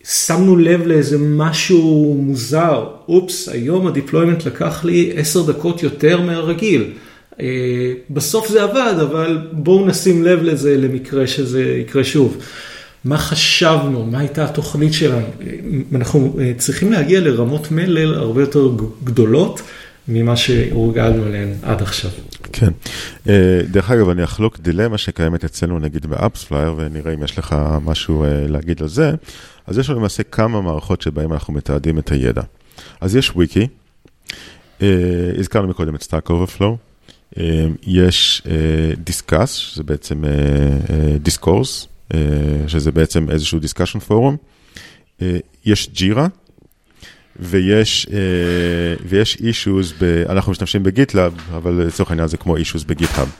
שמנו לב לאיזה משהו מוזר, אופס, היום ה deployment לקח לי עשר דקות יותר מהרגיל. אה, בסוף זה עבד, אבל בואו נשים לב לזה למקרה שזה יקרה שוב. מה חשבנו, מה הייתה התוכנית שלנו. אנחנו אה, צריכים להגיע לרמות מלל הרבה יותר גדולות ממה שהורגלנו אליהן עד עכשיו. כן. אה, דרך אגב, אני אחלוק דילמה שקיימת אצלנו, נגיד ב AppsFlyer, ונראה אם יש לך משהו אה, להגיד על זה. אז יש לנו למעשה כמה מערכות שבהן אנחנו מתעדים את הידע. אז יש וויקי, הזכרנו מקודם את Stack Overflow, יש דיסקאס, שזה בעצם. אה, שזה בעצם איזשהו פורום. אה, יש ג'ירה, ויש, אה, ויש אישוז, אנחנו משתמשים בגיטלאב, אבל לצורך העניין זה כמו אישוז בגיטהאב.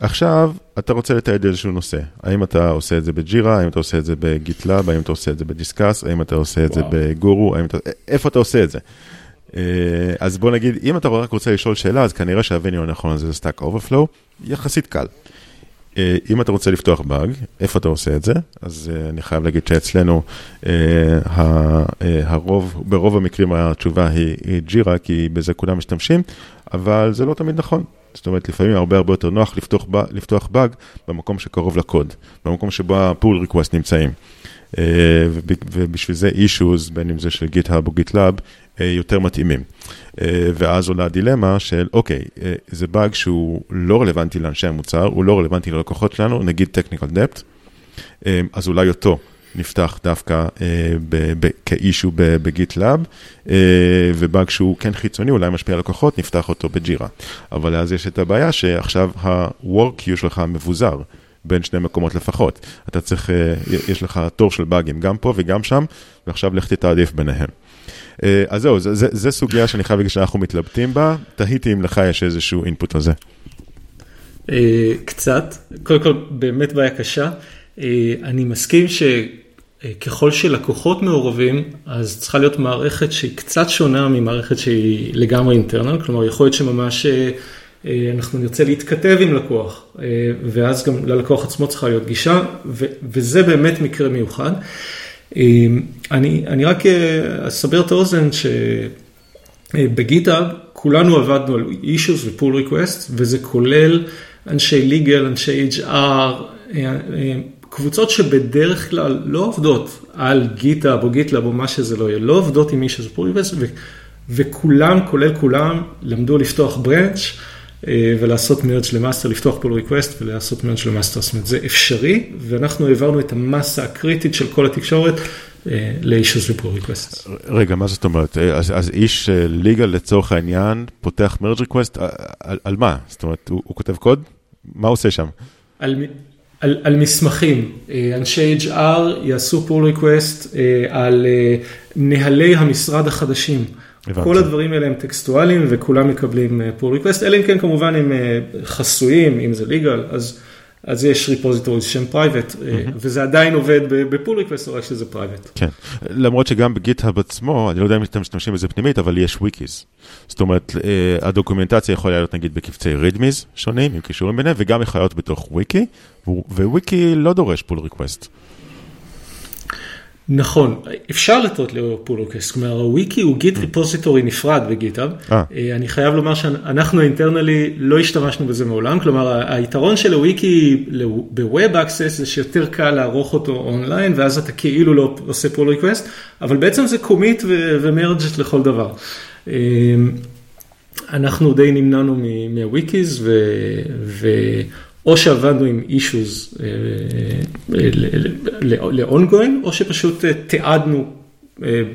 עכשיו, אתה רוצה לתעד איזשהו נושא. האם אתה עושה את זה ב-Jira, האם אתה עושה את זה ב-GitLab, האם אתה עושה את זה ב-Discuss, האם אתה עושה את וואו. זה בגורו, אתה, איפה אתה עושה את זה? אז בוא נגיד, אם אתה רק רוצה לשאול שאלה, אז כנראה שה-venue הנכון הזה זה Stack Overflow, יחסית קל. אה, אם אתה רוצה לפתוח באג, איפה אתה עושה את זה? אז uh, אני חייב להגיד שאצלנו uh, הרוב, ברוב המקרים התשובה היא, Jira, כי בזה כולם משתמשים, אבל זה לא תמיד נכון. זאת אומרת, לפעמים הרבה הרבה יותר נוח לפתוח, באג במקום שקרוב לקוד, במקום שבו ה-pull request נמצאים. Uh, ובשביל זה issues, בין אם זה של GitHub או GitLab, uh, יותר מתאימים. אה, ואז עולה הדילמה של, אוקיי, אה, זה באג שהוא לא רלוונטי לאנשי המוצר, הוא לא רלוונטי ללקוחות שלנו, נגיד technical debt, אז אולי אותו נפתח דווקא כאישו בגיטלאב, ובאג שהוא כן חיצוני, אולי משפיע על לקוחות, נפתח אותו בג'ירה. אבל אז יש את הבעיה שעכשיו ה-work queue שלך מבוזר. בין שני מקומות לפחות. אתה צריך, יש לך תור של באגים גם פה וגם שם, ועכשיו לך תתעדיף ביניהם. אז זהו, זו סוגיה שאני חייב להגיד שאנחנו מתלבטים בה, תהיתי אם לך יש איזשהו אינפוט על זה. קצת, קודם כל באמת בעיה קשה. אני מסכים שככל שלקוחות מעורבים, אז צריכה להיות מערכת שהיא קצת שונה ממערכת שהיא לגמרי אינטרנל, כלומר יכול להיות שממש אנחנו נרצה להתכתב עם לקוח, ואז גם ללקוח עצמו צריכה להיות גישה, וזה באמת מקרה מיוחד. אני, אני רק אסבר את האוזן שב-GitHub כולנו עבדנו על issues ו-pull requests, וזה כולל אנשי legal, אנשי HR, קבוצות שבדרך כלל לא עובדות על GitHub או GitLab או מה שזה לא יהיה, לא עובדות עם issues ו-pull requests, וכולם, כולל כולם, למדו לפתוח branch. ולעשות merge ל-master, לפתוח pull request ולעשות merge ל-master, זאת אומרת זה אפשרי ואנחנו העברנו את המסה הקריטית של כל התקשורת ל-issues ו-pull request. רגע, מה זאת אומרת? אז, אז איש legal לצורך העניין פותח merge request, על, על מה? זאת אומרת, הוא, הוא כותב קוד? מה הוא עושה שם? על, על, על מסמכים, אנשי HR יעשו pull request על נהלי המשרד החדשים. הבנתי. כל הדברים האלה הם טקסטואליים וכולם מקבלים pull request, אלא אם כן כמובן הם חסויים, אם זה legal, אז, אז יש repositories שהם private, mm-hmm. וזה עדיין עובד ב-pull request, רק שזה private. כן, למרות שגם ב-GitHub עצמו, אני לא יודע אם אתם משתמשים בזה פנימית, אבל יש wikis. זאת אומרת, ה-documentation יכולה להיות נגיד בקבצי readmes שונים, עם קישורים ביניהם, וגם יכולה להיות בתוך וויקי, וויקי לא דורש pull request. נכון, אפשר לתת ל-pull request, כלומר הוויקי הוא Git repository נפרד ב-GitHub, אני חייב לומר שאנחנו internally לא השתמשנו בזה מעולם, כלומר היתרון של ה-wiki ב-web access זה שיותר קל לערוך אותו אונליין ואז אתה כאילו לא עושה pull request, אבל בעצם זה commit ו-merged לכל דבר. אנחנו די נמנענו מהוויקיז או שעבדנו עם issues ל-ongoing, או שפשוט תיעדנו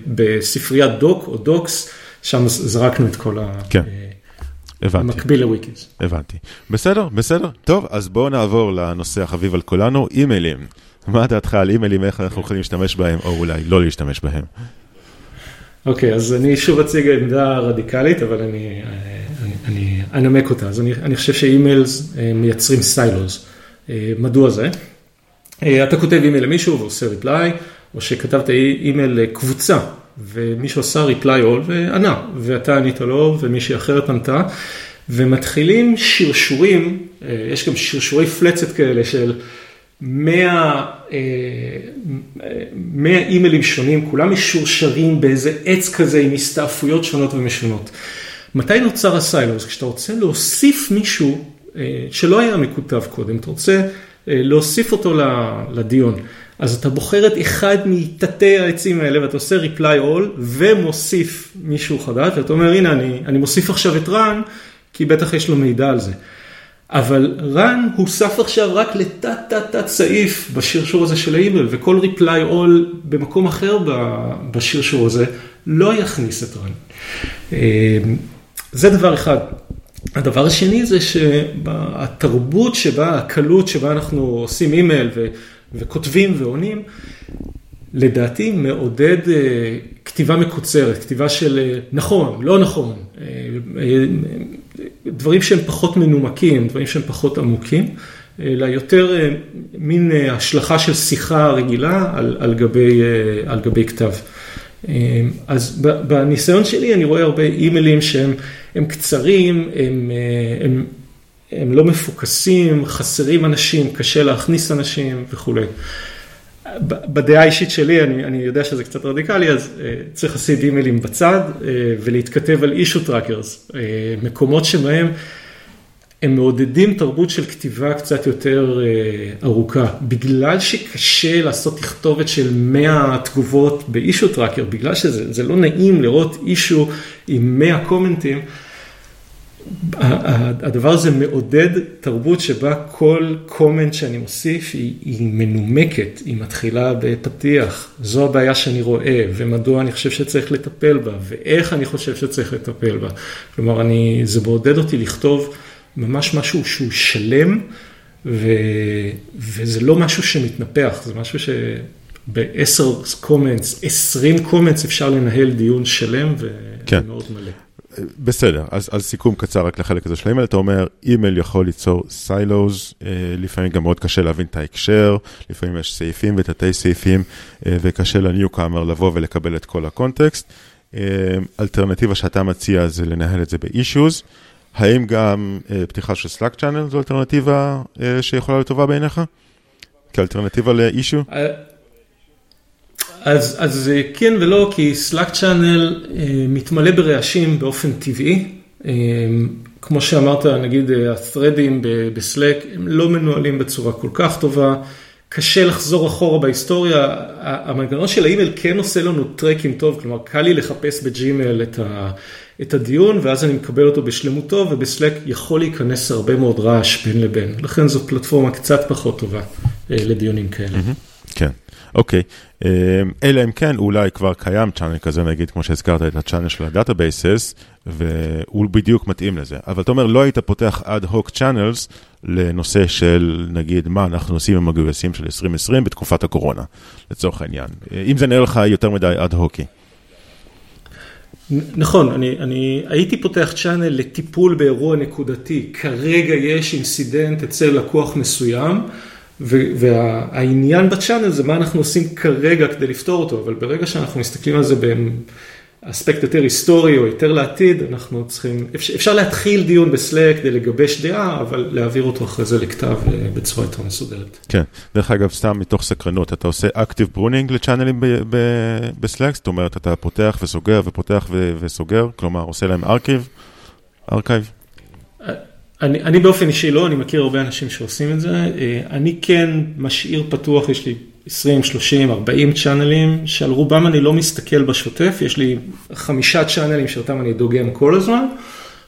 בספריית דוק או דוקס, שם זרקנו את כל המקביל לוויקיז. הבנתי. בסדר, בסדר. טוב, אז בואו נעבור לנושא החביב על כולנו, אימיילים. מה דעתך על אימיילים, איך אנחנו יכולים להשתמש בהם, או אולי לא להשתמש בהם? אוקיי, אז אני שוב אציג עמדה רדיקלית, אבל אני... אנמק אותה. אז אני, אני חושב ש-emails מייצרים silos. מדוע זה? אתה כותב אימייל למישהו ועושה reply, או שכתבת אימייל לקבוצה, ומישהו עשה reply all וענה, ואתה ענית לו ומישהי אחרת ענתה, ומתחילים שרשורים, יש גם שרשורי פלצת כאלה של 100, 100 אימיילים שונים, כולם משורשרים באיזה עץ כזה עם הסתעפויות שונות ומשונות. מתי נוצר הסיילוס? כשאתה רוצה להוסיף מישהו שלא היה מקוטב קודם, אתה רוצה להוסיף אותו לדיון. אז אתה בוחר את אחד מתתי העצים האלה ואתה עושה reply all ומוסיף מישהו חדש ואתה אומר הנה אני, אני מוסיף עכשיו את רן כי בטח יש לו מידע על זה. אבל רן הוסף עכשיו רק לתת תת תת סעיף בשרשור הזה של האימייל וכל reply all במקום אחר בשרשור הזה לא יכניס את רן. זה דבר אחד. הדבר השני זה שהתרבות שבה, הקלות שבה אנחנו עושים אימייל ו- וכותבים ועונים, לדעתי מעודד כתיבה מקוצרת, כתיבה של נכון, לא נכון, דברים שהם פחות מנומקים, דברים שהם פחות עמוקים, אלא יותר מין השלכה של שיחה רגילה על, על, גבי, על גבי כתב. אז בניסיון שלי אני רואה הרבה אימיילים שהם הם קצרים, הם, הם, הם לא מפוקסים, חסרים אנשים, קשה להכניס אנשים וכולי. בדעה האישית שלי, אני, אני יודע שזה קצת רדיקלי, אז צריך לשים אימיילים בצד ולהתכתב על issue trackers, מקומות שבהם הם מעודדים תרבות של כתיבה קצת יותר ארוכה, בגלל שקשה לעשות תכתובת של 100 תגובות באישו טראקר, בגלל שזה לא נעים לראות אישו עם 100 קומנטים, הדבר הזה מעודד תרבות שבה כל קומנט שאני מוסיף היא, היא מנומקת, היא מתחילה בפתיח, זו הבעיה שאני רואה ומדוע אני חושב שצריך לטפל בה ואיך אני חושב שצריך לטפל בה. כלומר, אני, זה מעודד אותי לכתוב ממש משהו שהוא שלם ו, וזה לא משהו שמתנפח, זה משהו שבעשר comments, עשרים comments אפשר לנהל דיון שלם כן. ומאוד מלא. בסדר, אז, אז סיכום קצר רק לחלק הזה של האימייל, אתה אומר, אימייל יכול ליצור silos, אה, לפעמים גם מאוד קשה להבין את ההקשר, לפעמים יש סעיפים ותתי סעיפים, אה, וקשה ל-newcomer לבוא ולקבל את כל ה-context. אה, אלטרנטיבה שאתה מציע זה לנהל את זה ב-issues. האם גם פתיחה של Slack channel זו אלטרנטיבה שיכולה להיות טובה בעיניך? כאלטרנטיבה ל-issue? אה, אז, אז כן ולא, כי Slack channel מתמלא ברעשים באופן טבעי. כמו שאמרת, נגיד ה-thread ים ב-Slack הם לא מנוהלים בצורה כל כך טובה. קשה לחזור אחורה בהיסטוריה, המנגנון של האימייל כן עושה לנו track ים טוב, כלומר קל לי לחפש ב-Gmail את, ה, את הדיון ואז אני מקבל אותו בשלמותו וב-Slack יכול להיכנס הרבה מאוד רעש בין לבין, לכן זו פלטפורמה קצת פחות טובה לדיונים כאלה. כן. אוקיי, אלא אם כן אולי כבר קיים channel כזה, נגיד כמו שהזכרת את ה-channel של ה-databases, והוא בדיוק מתאים לזה. אבל אתה אומר, לא היית פותח ad hoc channels לנושא של נגיד מה אנחנו עושים עם הגויסים של 2020 בתקופת הקורונה, לצורך העניין. אם זה נראה לך יותר מדי אד הוקי. נכון, אני, אני הייתי פותח צ'אנל לטיפול באירוע נקודתי. כרגע יש אינסידנט אצל לקוח מסוים. והעניין בצ'אנל זה מה אנחנו עושים כרגע כדי לפתור אותו, אבל ברגע שאנחנו מסתכלים על זה באספקט יותר היסטורי או יותר לעתיד, אנחנו צריכים, אפשר להתחיל דיון בסלאק כדי לגבש דעה, אבל להעביר אותו אחרי זה לכתב אה, בצורה יותר מסודרת. כן, דרך אגב, סתם מתוך סקרנות, אתה עושה active pruning ל-channel ים ב-Slack, זאת אומרת, אתה פותח וסוגר ופותח וסוגר, כלומר, עושה להם archive, archive. אני, אני באופן אישי לא, אני מכיר הרבה אנשים שעושים את זה. אה, אני כן משאיר פתוח, יש לי 20, 30, 40 channel ים, שעל רובם אני לא מסתכל בשוטף, יש לי חמישה channel ים שאותם אני דוגם כל הזמן,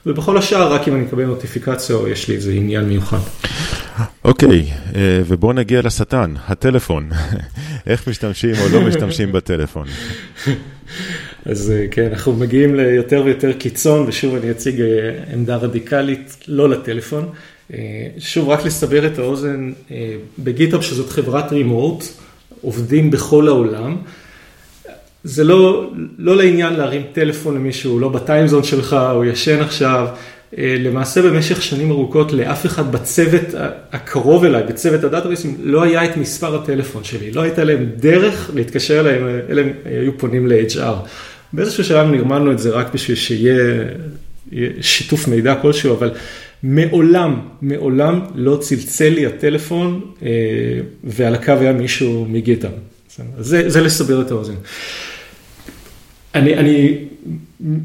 ובכל השאר רק אם אני מקבל נוטיפיקציה או יש לי איזה עניין מיוחד. אוקיי, okay, אה, ובואו נגיע לשטן, הטלפון. *laughs* איך משתמשים או לא משתמשים בטלפון? *laughs* אז אה, כן, אנחנו מגיעים ליותר ויותר קיצון, ושוב אני אציג אה, עמדה רדיקלית, לא לטלפון. אה, שוב, רק לסבר את האוזן, בגיטאפ שזאת חברת רימורט, עובדים בכל העולם. זה לא, לא לעניין להרים טלפון למישהו, לא בטיימזון שלך, הוא ישן עכשיו. למעשה במשך שנים ארוכות לאף אחד בצוות הקרוב אליי, בצוות הדאטאביסים, לא היה את מספר הטלפון שלי, לא הייתה להם דרך להתקשר אליהם, אלא הם היו פונים ל-HR. באיזשהו שלב נרמלנו את זה רק בשביל שיהיה שיתוף מידע כלשהו, אבל מעולם, מעולם לא צלצל לי הטלפון אה, ועל הקו היה מישהו מגיטה. זה, זה לסבר את האוזן. אני, אני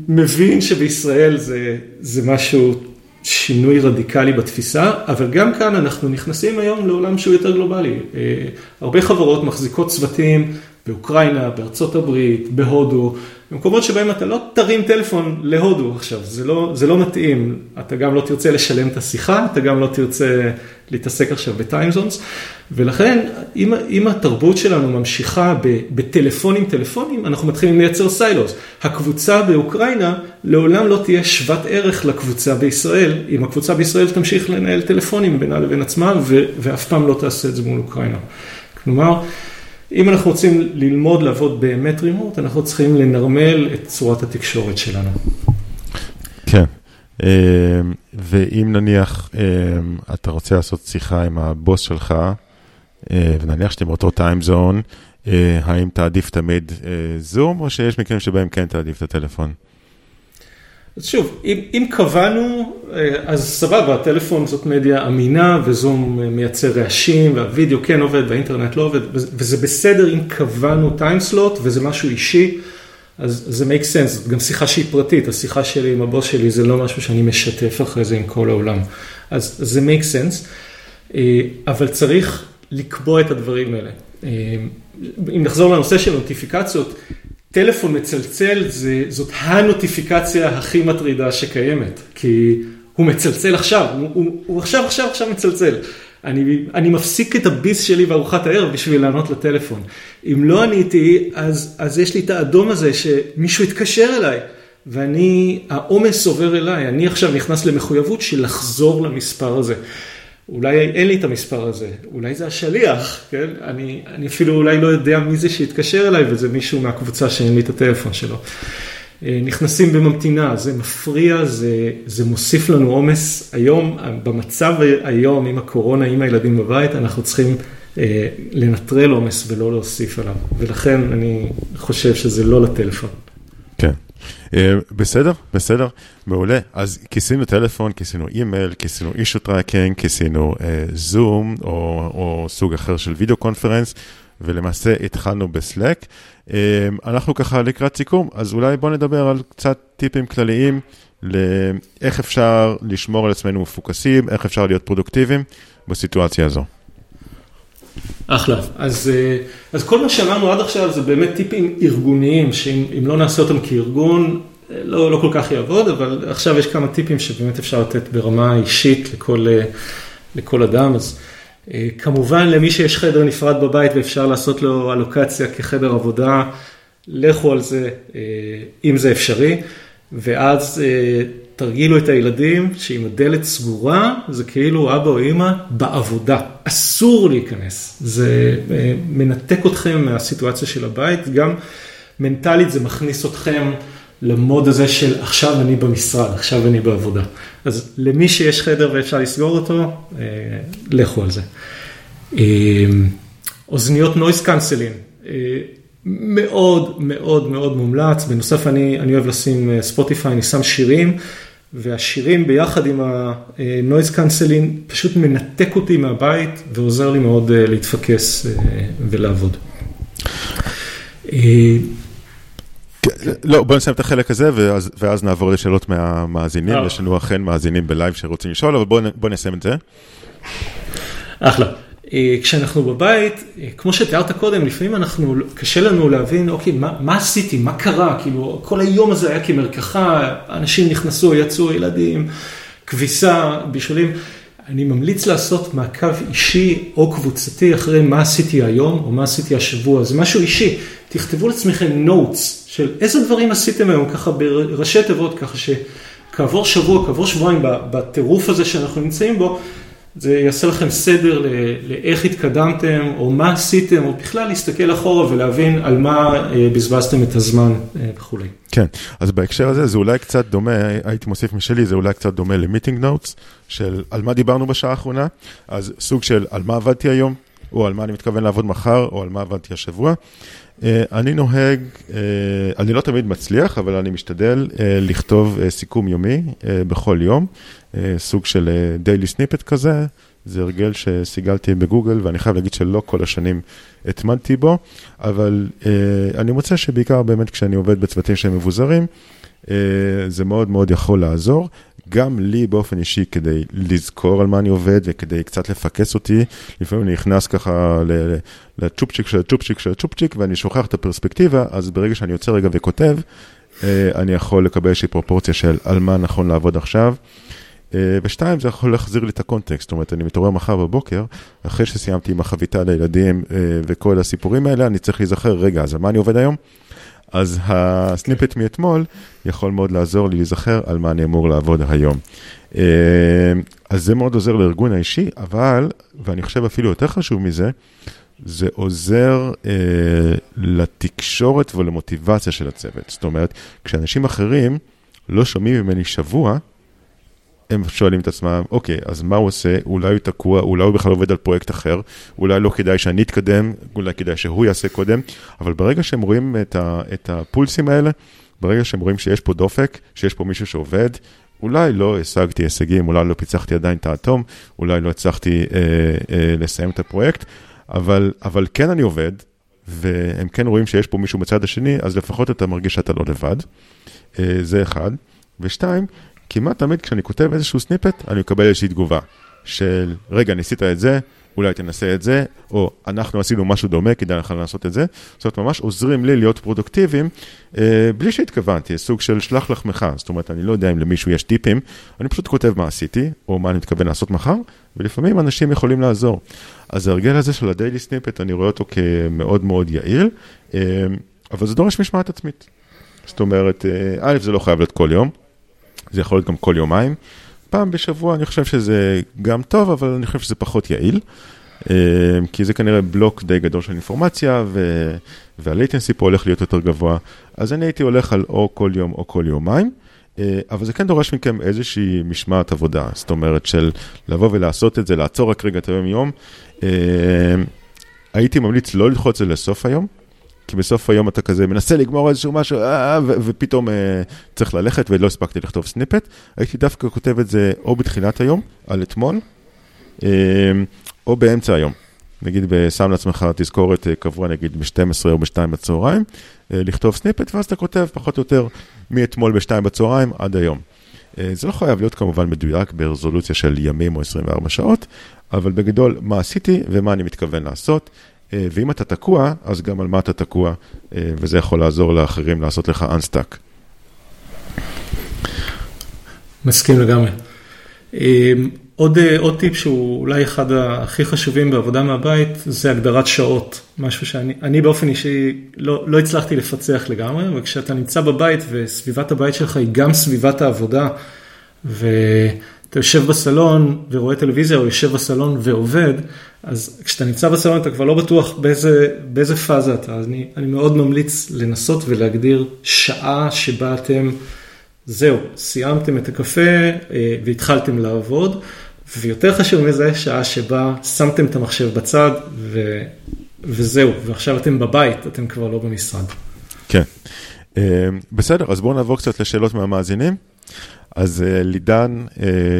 מבין שבישראל זה, זה משהו, שינוי רדיקלי בתפיסה, אבל גם כאן אנחנו נכנסים היום לעולם שהוא יותר גלובלי. אה, הרבה חברות מחזיקות צוותים באוקראינה, בארצות הברית, בהודו, במקומות שבהם אתה לא תרים טלפון להודו עכשיו, זה לא, זה לא מתאים, אתה גם לא תרצה לשלם את השיחה, אתה גם לא תרצה להתעסק עכשיו בטיימזונס, ולכן אם, אם התרבות שלנו ממשיכה בטלפונים טלפונים, אנחנו מתחילים לייצר סיילוס. הקבוצה באוקראינה לעולם לא תהיה שוות ערך לקבוצה בישראל, אם הקבוצה בישראל תמשיך לנהל טלפונים בינה לבין עצמה, ואף פעם לא תעשה את זה מול אוקראינה. כלומר, אם אנחנו רוצים ללמוד לעבוד באמת רימוט, אנחנו צריכים לנרמל את צורת התקשורת שלנו. כן, אמ, ואם נניח אמ, אתה רוצה לעשות שיחה עם הבוס שלך, אה, ונניח שאתם באותו טיימזון, אה, האם תעדיף תמיד זום, אה, או שיש מקרים שבהם כן תעדיף את הטלפון? אז שוב, אם, אם קבענו, אה, אז סבבה, הטלפון זאת מדיה אמינה וזום מייצר רעשים והווידאו כן עובד והאינטרנט לא עובד וזה בסדר אם קבענו טיימסלוט וזה משהו אישי, אז זה make sense, זאת גם שיחה שהיא פרטית, השיחה שלי עם הבוס שלי זה לא משהו שאני משתף אחרי זה עם כל העולם, אז זה make sense, אה, אבל צריך לקבוע את הדברים האלה. אה, אם נחזור לנושא של נוטיפיקציות, טלפון מצלצל זה, זאת הנוטיפיקציה הכי מטרידה שקיימת, כי הוא מצלצל עכשיו, הוא, הוא, הוא עכשיו עכשיו עכשיו מצלצל. אני, אני מפסיק את הביס שלי בארוחת הערב בשביל לענות לטלפון. אם לא עניתי, אז, אז יש לי את האדום הזה שמישהו התקשר אליי. ואני, העומס עובר אליי, אני עכשיו נכנס למחויבות של לחזור למספר הזה. אולי אין לי את המספר הזה, אולי זה השליח, כן? אני, אני אפילו אולי לא יודע מי זה שהתקשר אליי וזה מישהו מהקבוצה שאין לי את הטלפון שלו. אה, נכנסים בממתינה, זה מפריע, זה, זה מוסיף לנו עומס. היום, במצב היום עם הקורונה, עם הילדים בבית, אנחנו צריכים אה, לנטרל עומס ולא להוסיף עליו. ולכן אני חושב שזה לא לטלפון. אה, בסדר, בסדר, מעולה. אז כיסינו טלפון, כיסינו אימייל, כיסינו issue tracking, כיסינו Zoom או, או סוג אחר של video conference, ולמעשה התחלנו ב-Slack. אנחנו ככה לקראת סיכום, אז אולי בוא נדבר על קצת טיפים כלליים לאיך אפשר לשמור על עצמנו מפוקסים, איך אפשר להיות פרודוקטיביים בסיטואציה הזו. אחלה. אז, אז כל מה שאמרנו עד עכשיו זה באמת טיפים ארגוניים, שאם לא נעשה אותם כארגון, לא, לא כל כך יעבוד, אבל עכשיו יש כמה טיפים שבאמת אפשר לתת ברמה אישית לכל, לכל אדם. אז כמובן למי שיש חדר נפרד בבית ואפשר לעשות לו אלוקציה כחדר עבודה, לכו על זה אם זה אפשרי, ואז תרגילו את הילדים שאם הדלת סגורה זה כאילו אבא או אימא בעבודה, אסור להיכנס, זה מנתק אתכם מהסיטואציה של הבית, גם מנטלית זה מכניס אתכם ל mode הזה של עכשיו אני במשרד, עכשיו אני בעבודה. אז למי שיש חדר ואפשר לסגור אותו, לכו על זה. אוזניות noise cancelling, מאוד מאוד מאוד מומלץ, בנוסף אני, אני אוהב לשים Spotify, אני שם שירים, והשירים ביחד עם ה noise cancelling פשוט מנתק אותי מהבית ועוזר לי מאוד להתפקס ולעבוד. לא, בוא נסיים את החלק הזה ואז, ואז נעבור לשאלות מהמאזינים, יש לנו אכן מאזינים בלייב שרוצים לשאול, אבל בוא, בוא נסיים את זה. אחלה. כשאנחנו בבית, כמו שתיארת קודם, לפעמים אנחנו, קשה לנו להבין, אוקיי, מה, מה עשיתי, מה קרה, כאילו, כל היום הזה היה כמרקחה, אנשים נכנסו, יצאו, ילדים, כביסה, בישולים. אני ממליץ לעשות מעקב אישי או קבוצתי אחרי מה עשיתי היום או מה עשיתי השבוע, זה משהו אישי. תכתבו לעצמכם notes של איזה דברים עשיתם היום, ככה בראשי תיבות, ככה שכעבור שבוע, כעבור שבועיים בטירוף הזה שאנחנו נמצאים בו, זה יעשה לכם סדר לאיך התקדמתם, או מה עשיתם, או בכלל להסתכל אחורה ולהבין על מה בזבזתם את הזמן וכולי. כן, אז בהקשר הזה זה אולי קצת דומה, הייתי מוסיף משלי, זה אולי קצת דומה ל meeting notes, של על מה דיברנו בשעה האחרונה, אז סוג של על מה עבדתי היום, או על מה אני מתכוון לעבוד מחר, או על מה עבדתי השבוע. אני נוהג, אני לא תמיד מצליח, אבל אני משתדל לכתוב סיכום יומי בכל יום, סוג של daily snippet כזה, זה הרגל שסיגלתי בגוגל, ואני חייב להגיד שלא כל השנים התמדתי בו, אבל אני מוצא שבעיקר באמת כשאני עובד בצוותים שהם מבוזרים, זה מאוד מאוד יכול לעזור. גם לי באופן אישי, כדי לזכור על מה אני עובד וכדי קצת לפקס אותי, לפעמים אני נכנס ככה לצ'ופצ'יק של הצ'ופצ'יק של הצ'ופצ'יק ואני שוכח את הפרספקטיבה, אז ברגע שאני יוצא רגע וכותב, אני יכול לקבל איזושהי פרופורציה של על מה נכון לעבוד עכשיו. ושתיים, זה יכול להחזיר לי את הקונטקסט, זאת אומרת, אני מתעורר מחר בבוקר, אחרי שסיימתי עם החביתה לילדים וכל הסיפורים האלה, אני צריך להיזכר, רגע, אז על מה אני עובד היום? אז הסניפט מאתמול יכול מאוד לעזור לי להיזכר על מה אני אמור לעבוד היום. אז זה מאוד עוזר לארגון האישי, אבל, ואני חושב אפילו יותר חשוב מזה, זה עוזר אה, לתקשורת ולמוטיבציה של הצוות. זאת אומרת, כשאנשים אחרים לא שומעים ממני שבוע, הם שואלים את עצמם, אוקיי, אז מה הוא עושה? אולי הוא תקוע, אולי הוא בכלל עובד על פרויקט אחר, אולי לא כדאי שאני אתקדם, אולי כדאי שהוא יעשה קודם, אבל ברגע שהם רואים את, ה, את הפולסים האלה, ברגע שהם רואים שיש פה דופק, שיש פה מישהו שעובד, אולי לא השגתי הישגים, אולי לא פיצחתי עדיין את האטום, אולי לא הצלחתי אה, אה, לסיים את הפרויקט, אבל, אבל כן אני עובד, והם כן רואים שיש פה מישהו בצד השני, אז לפחות אתה מרגיש שאתה לא לבד. אה, זה אחד. ושתיים, כמעט תמיד כשאני כותב איזשהו snippet, אני מקבל איזושהי תגובה של, רגע, ניסית את זה, אולי תנסה את זה, או אנחנו עשינו משהו דומה, כדאי לך לעשות את זה. זאת אומרת, ממש עוזרים לי להיות פרודוקטיביים, אה, בלי שהתכוונתי, סוג של שלח לחמך. זאת אומרת, אני לא יודע אם למישהו יש טיפים, אני פשוט כותב מה עשיתי, או מה אני מתכוון לעשות מחר, ולפעמים אנשים יכולים לעזור. אז ההרגל הזה של ה daily snippet, אני רואה אותו כמאוד מאוד יעיל, אה, אבל זה דורש משמעת עצמית. זאת אומרת, אה, א', זה לא חייב להיות כל יום, זה יכול להיות גם כל יומיים. פעם בשבוע אני חושב שזה גם טוב, אבל אני חושב שזה פחות יעיל. אה, כי זה כנראה בלוק די גדול של אינפורמציה. והלייטנסי פה הולך להיות יותר גבוה. אז אני הייתי הולך על או כל יום או כל יומיים, אה, אבל זה כן דורש מכם איזושהי משמעת עבודה. זאת אומרת, של לבוא ולעשות את זה, לעצור רק רגע את היום-יום. הייתי ממליץ לא ללחוץ את זה לסוף היום, כי בסוף היום אתה כזה מנסה לגמור איזשהו משהו, אה, ופתאום אה, צריך ללכת ולא הספקתי לכתוב snippet. הייתי דווקא כותב את זה או בתחילת היום, על אתמול, אה, או באמצע היום. נגיד, שם לעצמך תזכורת קבוע, נגיד ב-12 או ב-2 בצהריים, לכתוב snippet, ואז אתה כותב פחות או יותר מאתמול ב-2 בצהריים עד היום. זה לא חייב להיות כמובן מדויק ברזולוציה של ימים או 24 שעות, אבל בגדול, מה עשיתי ומה אני מתכוון לעשות. אה, ואם אתה תקוע, אז גם על מה אתה תקוע, אה, וזה יכול לעזור לאחרים לעשות לך unstuck. מסכים לגמרי. אה, עוד, עוד טיפ שהוא אולי אחד הכי חשובים בעבודה מהבית, זה הגדרת שעות. משהו שאני באופן אישי לא, לא הצלחתי לפצח לגמרי, וכשאתה נמצא בבית וסביבת הבית שלך היא גם סביבת העבודה, ואתה יושב בסלון ורואה טלוויזיה, או יושב בסלון ועובד, אז כשאתה נמצא בסלון אתה כבר לא בטוח באיזה, באיזה פאזה אתה, אז אני, אני מאוד ממליץ לנסות ולהגדיר שעה שבה אתם, זהו, סיימתם את הקפה אה, והתחלתם לעבוד, ויותר חשוב מזה, שעה שבה שמתם את המחשב בצד ו, וזהו, ועכשיו אתם בבית, אתם כבר לא במשרד. כן, אה, בסדר, אז בואו נעבור קצת לשאלות מהמאזינים. אז אה, לידן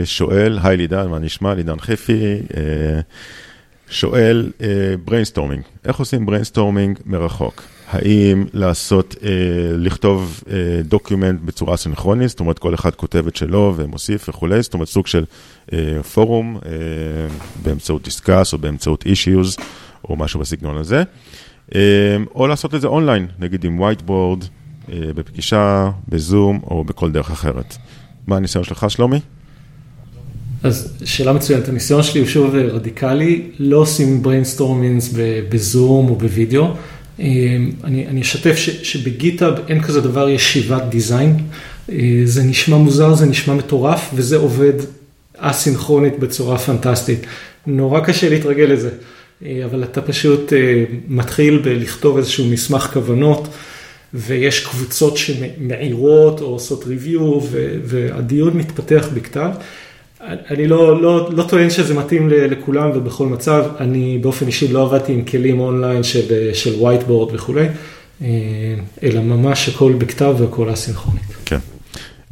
שואל, היי לידן, מה נשמע? לידן חפי. שואל brainstorming, אה, איך עושים brainstorming מרחוק? האם לעשות, אה, לכתוב document אה, בצורה סינכרונית, זאת אומרת כל אחד כותב את שלו ומוסיף וכולי, זאת אומרת סוג של אה, פורום אה, באמצעות discuss או באמצעות אישיוז או משהו בסגנון הזה, אה, או לעשות את זה אונליין, נגיד עם אה, בפגישה, בזום או בכל דרך אחרת. מה הניסיון שלך שלומי? אז שאלה מצוינת, הניסיון שלי הוא שוב רדיקלי, לא עושים brainstormings בזום או בווידאו. אמ, אני, אני אשתף ש, שבגיטאב אין כזה דבר ישיבת דיזיין, אה, זה נשמע מוזר, זה נשמע מטורף וזה עובד אסינכרונית בצורה פנטסטית. נורא קשה להתרגל לזה, אה, אבל אתה פשוט אה, מתחיל בלכתוב איזשהו מסמך כוונות. ויש קבוצות שמעירות או עושות ריוויו והדיון מתפתח בכתב. אני לא, לא, לא טוען שזה מתאים לכולם ובכל מצב, אני באופן אישי לא עבדתי עם כלים אונליין של, של whiteboard וכולי, אה, אלא ממש הכל בכתב והכל אסינכרונית. כן.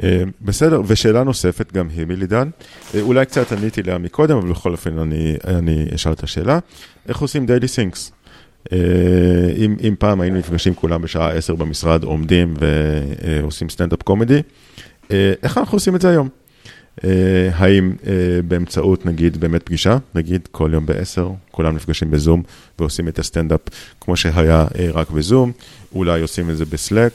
אה, בסדר, ושאלה נוספת גם היא מלידן, אה, אולי קצת עניתי לה מקודם, אבל בכל אופן אני, אני אשאל את השאלה, איך עושים daily syncs? אם, אם פעם היינו נפגשים כולם בשעה 10 במשרד, עומדים ועושים stand-up comedy, איך אנחנו עושים את זה היום? אה, האם אה, באמצעות נגיד באמת פגישה, נגיד כל יום ב-10, כולם נפגשים בזום ועושים את הסטנדאפ כמו שהיה אה, רק בזום, אולי עושים את זה ב Slack,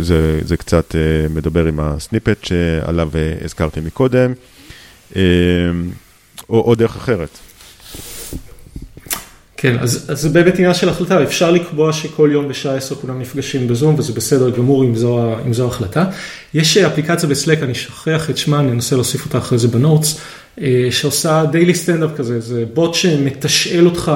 זה, זה קצת מדבר עם ה snippet שעליו הזכרתי מקודם, או, או דרך אחרת. כן, אז, אז זה באמת עניין של החלטה, אפשר לקבוע שכל יום בשעה 10 כולם נפגשים בזום וזה בסדר גמור אם זו, אם זו החלטה. יש אפליקציה ב Slack, אני שוכח את שמה, אני אנסה להוסיף אותה אחרי זה ב notes, אה, שעושה daily stand-up כזה, זה בוט שמתשאל אותך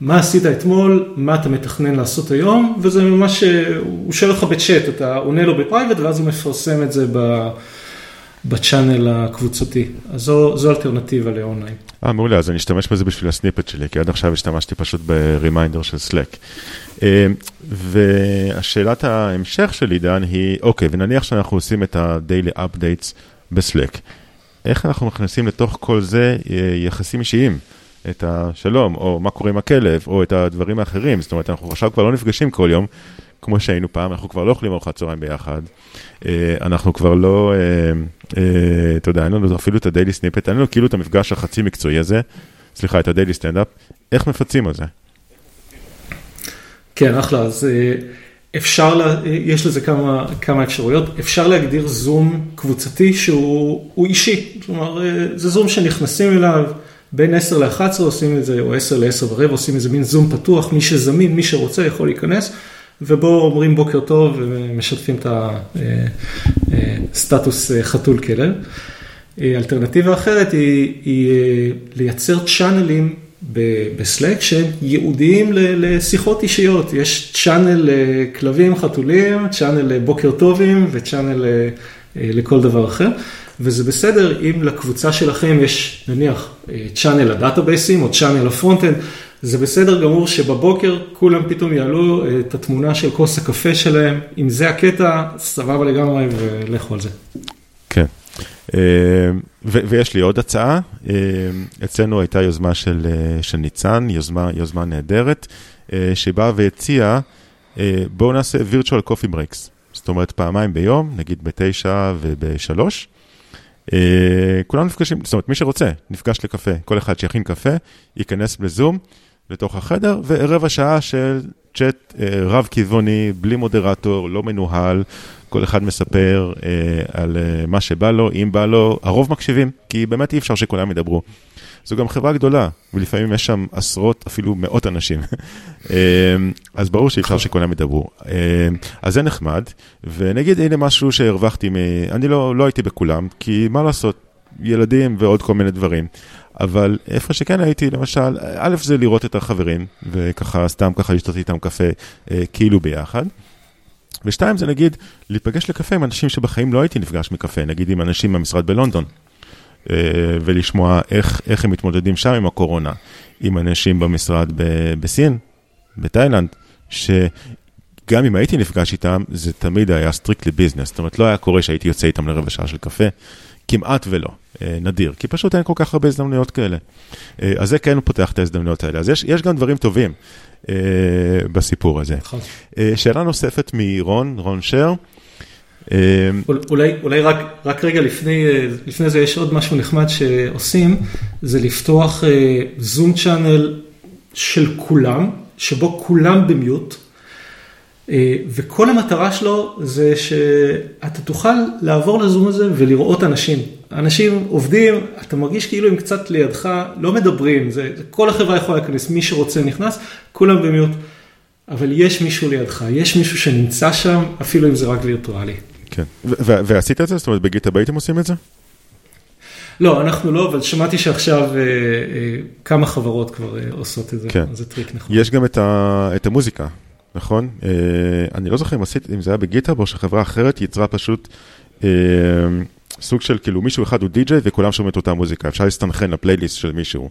מה עשית אתמול, מה אתה מתכנן לעשות היום, וזה ממש, אה, הוא שואל אותך בצ'אט, אתה עונה לו ב private ואז הוא מפרסם את זה ב... ב channel הקבוצתי. אז זו, זו אלטרנטיבה לאונליין. אה, מעולה, אז אני אשתמש בזה בשביל ה snippet שלי, כי עד עכשיו השתמשתי פשוט ב reminder של Slack. אה, והשאלת ההמשך של לידן, היא, אוקיי, ונניח שאנחנו עושים את ה-daily updates ב Slack. איך אנחנו מכניסים לתוך כל זה אה, יחסים אישיים? את השלום, או מה קורה עם הכלב, או את הדברים האחרים. זאת אומרת, אנחנו עכשיו כבר לא נפגשים כל יום, כמו שהיינו פעם, אנחנו כבר לא אוכלים ארוחת צהריים ביחד. אה, אנחנו כבר לא, אה, אה, אתה יודע, אין לנו אפילו את ה daily snippet, אין לנו כאילו את המפגש החצי מקצועי הזה. סליחה, את ה daily stand-up, איך מפצים על זה? כן, אחלה, אז אפשר, לה, יש לזה כמה, כמה אפשרויות, אפשר להגדיר זום קבוצתי שהוא אישי, כלומר זה זום שנכנסים אליו בין 10 ל-11 עושים את זה, או 10 ל-10 ורבע עושים איזה מין זום פתוח, מי שזמין, מי שרוצה יכול להיכנס, ובו אומרים בוקר טוב ומשתפים את הסטטוס חתול כלב. אלטרנטיבה אחרת היא, היא לייצר channelים ב Slack שהם ייעודיים לשיחות אישיות, יש channel לכלבים, חתולים, channel לבוקר טובים ו channel לכל דבר אחר. וזה בסדר אם לקבוצה שלכם יש נניח channel ל databaseים או channel ל front-end, זה בסדר גמור שבבוקר כולם פתאום יעלו את התמונה של כוס הקפה שלהם, אם זה הקטע, סבבה לגמרי ולכו על זה. כן. ויש לי עוד הצעה, אצלנו הייתה יוזמה של, של ניצן, יוזמה, יוזמה נהדרת, שבאה והציעה, בואו נעשה virtual coffee breaks, זאת אומרת פעמיים ביום, נגיד בתשע ובשלוש. כולם נפגשים, זאת אומרת מי שרוצה, נפגש לקפה, כל אחד שיכין קפה, ייכנס לזום לתוך החדר, ורבע שעה של צ'אט רב כיווני, בלי מודרטור, לא מנוהל, כל אחד מספר על מה שבא לו, אם בא לו, הרוב מקשיבים, כי באמת אי אפשר שכולם ידברו. זו גם חברה גדולה, ולפעמים יש שם עשרות, אפילו מאות אנשים. *laughs* אז ברור שאי אפשר *laughs* שכולם ידברו. אז זה נחמד, ונגיד הנה משהו שהרווחתי, מ... אני לא, לא הייתי בכולם, כי מה לעשות, ילדים ועוד כל מיני דברים. אבל איפה שכן הייתי, למשל, א' זה לראות את החברים, וככה סתם ככה לשתות איתם קפה כאילו ביחד. ושתיים זה נגיד, להיפגש לקפה עם אנשים שבחיים לא הייתי נפגש מקפה, נגיד עם אנשים מהמשרד בלונדון. ולשמוע איך, איך הם מתמודדים שם עם הקורונה, עם אנשים במשרד ב- בסין, בתאילנד, שגם אם הייתי נפגש איתם, זה תמיד היה strictly business, זאת אומרת, לא היה קורה שהייתי יוצא איתם לרבע שעה של קפה, כמעט ולא, נדיר, כי פשוט אין כל כך הרבה הזדמנויות כאלה. אז זה כן פותח את ההזדמנויות האלה, אז יש, יש גם דברים טובים בסיפור הזה. שאלה נוספת מרון, רון שר. אולי, אולי רק, רק רגע לפני, לפני זה יש עוד משהו נחמד שעושים, זה לפתוח זום צ'אנל של כולם, שבו כולם במיוט, וכל המטרה שלו זה שאתה תוכל לעבור לזום הזה ולראות אנשים. אנשים עובדים, אתה מרגיש כאילו הם קצת לידך, לא מדברים, זה, כל החברה יכולה להיכנס, מי שרוצה נכנס, כולם במיוט. אבל יש מישהו לידך, יש מישהו שנמצא שם, אפילו אם זה רק וירטואלי. כן, ועשית את זה? זאת אומרת, בגיטאב הייתם עושים את זה? לא, אנחנו לא, אבל שמעתי שעכשיו כמה חברות כבר עושות את זה, כן. זה טריק נכון. יש גם את המוזיקה, נכון? אני לא זוכר אם עשית, אם זה היה ב GitHub או שחברה אחרת יצרה פשוט סוג של כאילו מישהו אחד הוא די-ג'יי וכולם שומעים את אותה מוזיקה, אפשר להסתנכן לפלייליסט של מישהו.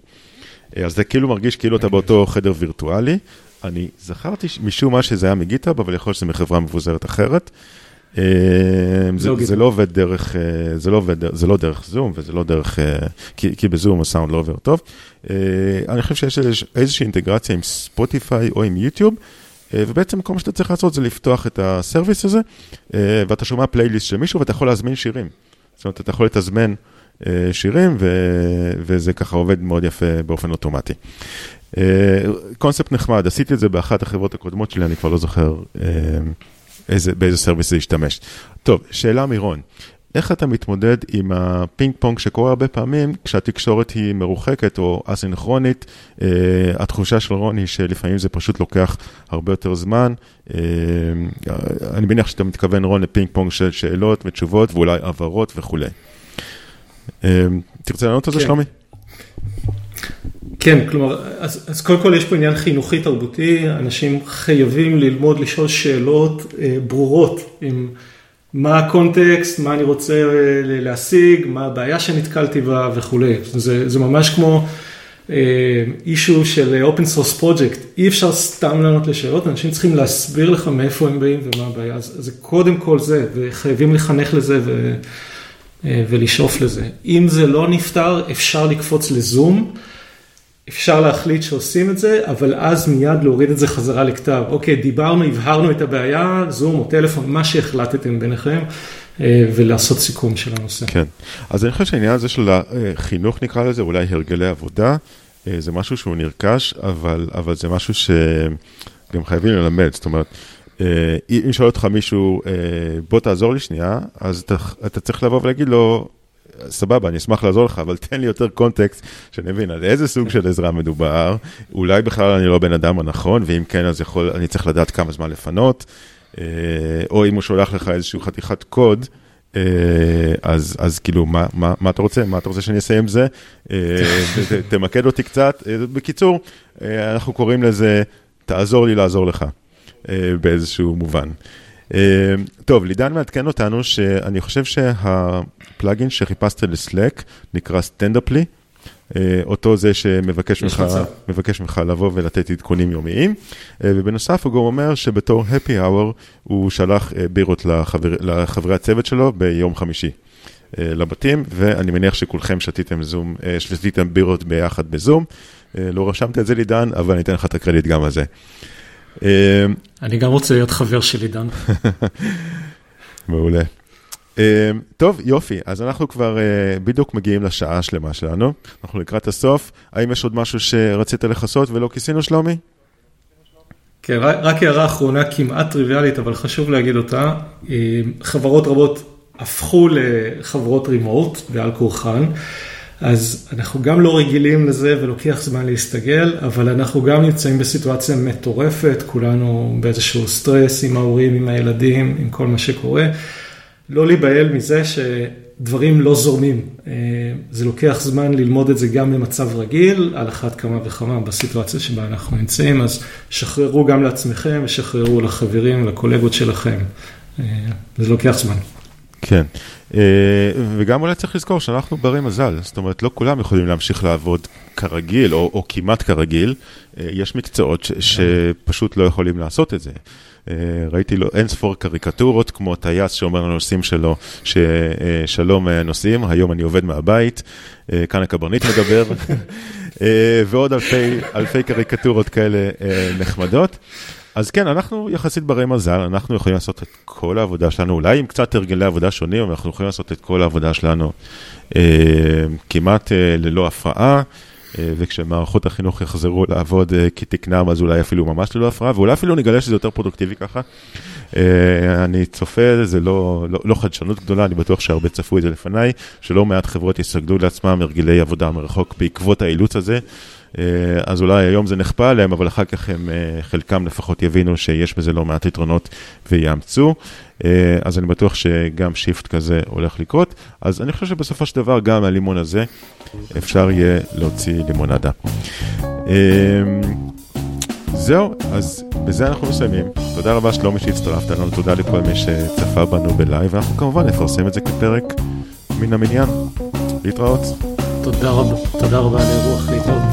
אז זה כאילו מרגיש כאילו אתה באותו חדר וירטואלי. אני זכרתי משום מה שזה היה מ GitHub, אבל יכול להיות שזה מחברה מבוזרת אחרת. זה, זה לא עובד דרך, זה לא עובד, זה לא דרך זום וזה לא דרך, כי, כי בזום הסאונד לא עובר טוב. אני חושב שיש איזושהי אינטגרציה עם ספוטיפיי או עם יוטיוב, ובעצם כל מה שאתה צריך לעשות זה לפתוח את הסרוויס הזה, ואתה שומע פלייליסט של מישהו ואתה יכול להזמין שירים. זאת אומרת, אתה יכול לתזמן שירים, ו, וזה ככה עובד מאוד יפה באופן אוטומטי. קונספט נחמד, עשיתי את זה באחת החברות הקודמות שלי, אני כבר לא זוכר איזה, באיזה service זה ישתמש. טוב, שאלה מירון, איך אתה מתמודד עם הפינג פונג שקורה הרבה פעמים כשהתקשורת היא מרוחקת או אסינכרונית? Uh, התחושה של רון היא שלפעמים זה פשוט לוקח הרבה יותר זמן. Uh, אני מניח שאתה מתכוון, רון, לפינג פונג של שאלות ותשובות ואולי הבהרות וכולי. Uh, תרצה לענות על זה, כן. שלומי? כן, כלומר, אז, אז קודם כל יש פה עניין חינוכי תרבותי, אנשים חייבים ללמוד לשאול שאלות אה, ברורות עם מה הקונטקסט, מה אני רוצה אה, להשיג, מה הבעיה שנתקלתי בה וכולי. זה, זה ממש כמו אישו אה, של open source project, אי אפשר סתם לענות לשאלות, אנשים צריכים להסביר לך מאיפה הם באים ומה הבעיה, אז זה קודם כל זה, וחייבים לחנך לזה ו, אה, ולשאוף לזה. אם זה לא נפתר, אפשר לקפוץ לזום. אפשר להחליט שעושים את זה, אבל אז מיד להוריד את זה חזרה לכתב. אוקיי, דיברנו, הבהרנו את הבעיה, זום או טלפון, מה שהחלטתם ביניכם, ולעשות סיכום של הנושא. כן, אז אני חושב שהעניין הזה של החינוך נקרא לזה, אולי הרגלי עבודה, זה משהו שהוא נרכש, אבל, אבל זה משהו שגם חייבים ללמד, זאת אומרת, אם שואל אותך מישהו, בוא תעזור לי שנייה, אז אתה, אתה צריך לבוא ולהגיד לו, סבבה, אני אשמח לעזור לך, אבל תן לי יותר קונטקסט, שאני מבין על איזה סוג של עזרה מדובר, אולי בכלל אני לא בן אדם הנכון, ואם כן, אז יכול, אני צריך לדעת כמה זמן לפנות, אה, או אם הוא שולח לך איזושהי חתיכת קוד, אה, אז, אז כאילו, מה, מה, מה אתה רוצה? מה אתה רוצה שאני עם זה? אה, תמקד אותי קצת. בקיצור, אנחנו קוראים לזה, תעזור לי לעזור לך, באיזשהו מובן. טוב, לידן מעדכן אותנו שאני חושב שהפלאגין שחיפשת לסלק נקרא סטנדאפלי. אה, אותו זה שמבקש ממך, מבקש ממך לבוא ולתת עדכונים יומיים. אה, ובנוסף הוא גם אומר שבתור happy hour הוא שלח אה, בירות לחבר, לחברי הצוות שלו ביום חמישי. לבתים, ואני מניח שכולכם שתיתם זום, שתיתם בירות ביחד בזום. לא רשמת את זה לידן, אבל אני אתן לך את הקרדיט גם על זה. אני גם רוצה להיות חבר של עידן. *laughs* מעולה. טוב, יופי, אז אנחנו כבר בדיוק מגיעים לשעה השלמה שלנו, אנחנו לקראת הסוף. האם יש עוד משהו שרצית לכסות ולא כיסינו, שלומי? כן, רק הערה אחרונה כמעט טריוויאלית, אבל חשוב להגיד אותה. חברות רבות הפכו לחברות רימורט בעל כורחן. אז אנחנו גם לא רגילים לזה ולוקח זמן להסתגל, אבל אנחנו גם נמצאים בסיטואציה מטורפת, כולנו באיזשהו סטרס עם ההורים, עם הילדים, עם כל מה שקורה. לא להיבהל מזה שדברים לא זורמים. אה, זה לוקח זמן ללמוד את זה גם במצב רגיל, על אחת כמה וכמה בסיטואציה שבה אנחנו נמצאים, אז שחררו גם לעצמכם ושחררו לחברים, לקולגות שלכם. אה, זה לוקח זמן. כן, אה, וגם אולי צריך לזכור שאנחנו ברי מזל, זאת אומרת, לא כולם יכולים להמשיך לעבוד כרגיל, או, או כמעט כרגיל, אה, יש מקצועות ש, שפשוט לא יכולים לעשות את זה. אה, ראיתי לו אין ספור קריקטורות, כמו טייס שאומר לנוסעים שלו, ששלום נוסעים, היום אני עובד מהבית, כאן הקברניט מדבר, *laughs* ועוד אלפי, אלפי קריקטורות כאלה נחמדות. אז כן, אנחנו יחסית ברי מזל, אנחנו יכולים לעשות את כל העבודה שלנו, אולי עם קצת הרגלי עבודה שונים, אבל אנחנו יכולים לעשות את כל העבודה שלנו אה, כמעט אה, ללא הפרעה. אה, וכשמערכות החינוך יחזרו לעבוד אה, כתקנם, אז אולי אפילו ממש ללא הפרעה, ואולי אפילו נגלה שזה יותר פרודוקטיבי ככה. אה, אני צופה, זה לא, לא, לא חדשנות גדולה, אני בטוח שהרבה צפו את זה לפניי, שלא מעט חברות יסגלו לעצמם הרגלי עבודה מרחוק בעקבות האילוץ הזה. אה, אז אולי היום זה נכפה עליהם, אבל אחר כך הם, אה, חלקם לפחות יבינו שיש בזה לא מעט יתרונות ויאמצו. אה, אז אני בטוח שגם shift כזה הולך לקרות. אז אני חושב שבסופו של דבר גם מהלימון הזה אפשר יהיה להוציא לימונדה. זהו, אז בזה אנחנו מסיימים. תודה רבה שלומי שהצטרפת לנו, תודה לכל מי שצפה בנו ב live, ואנחנו כמובן נפרסם את זה כפרק מן המניין. להתראות. תודה רבה, תודה רבה על האירוח להתראות.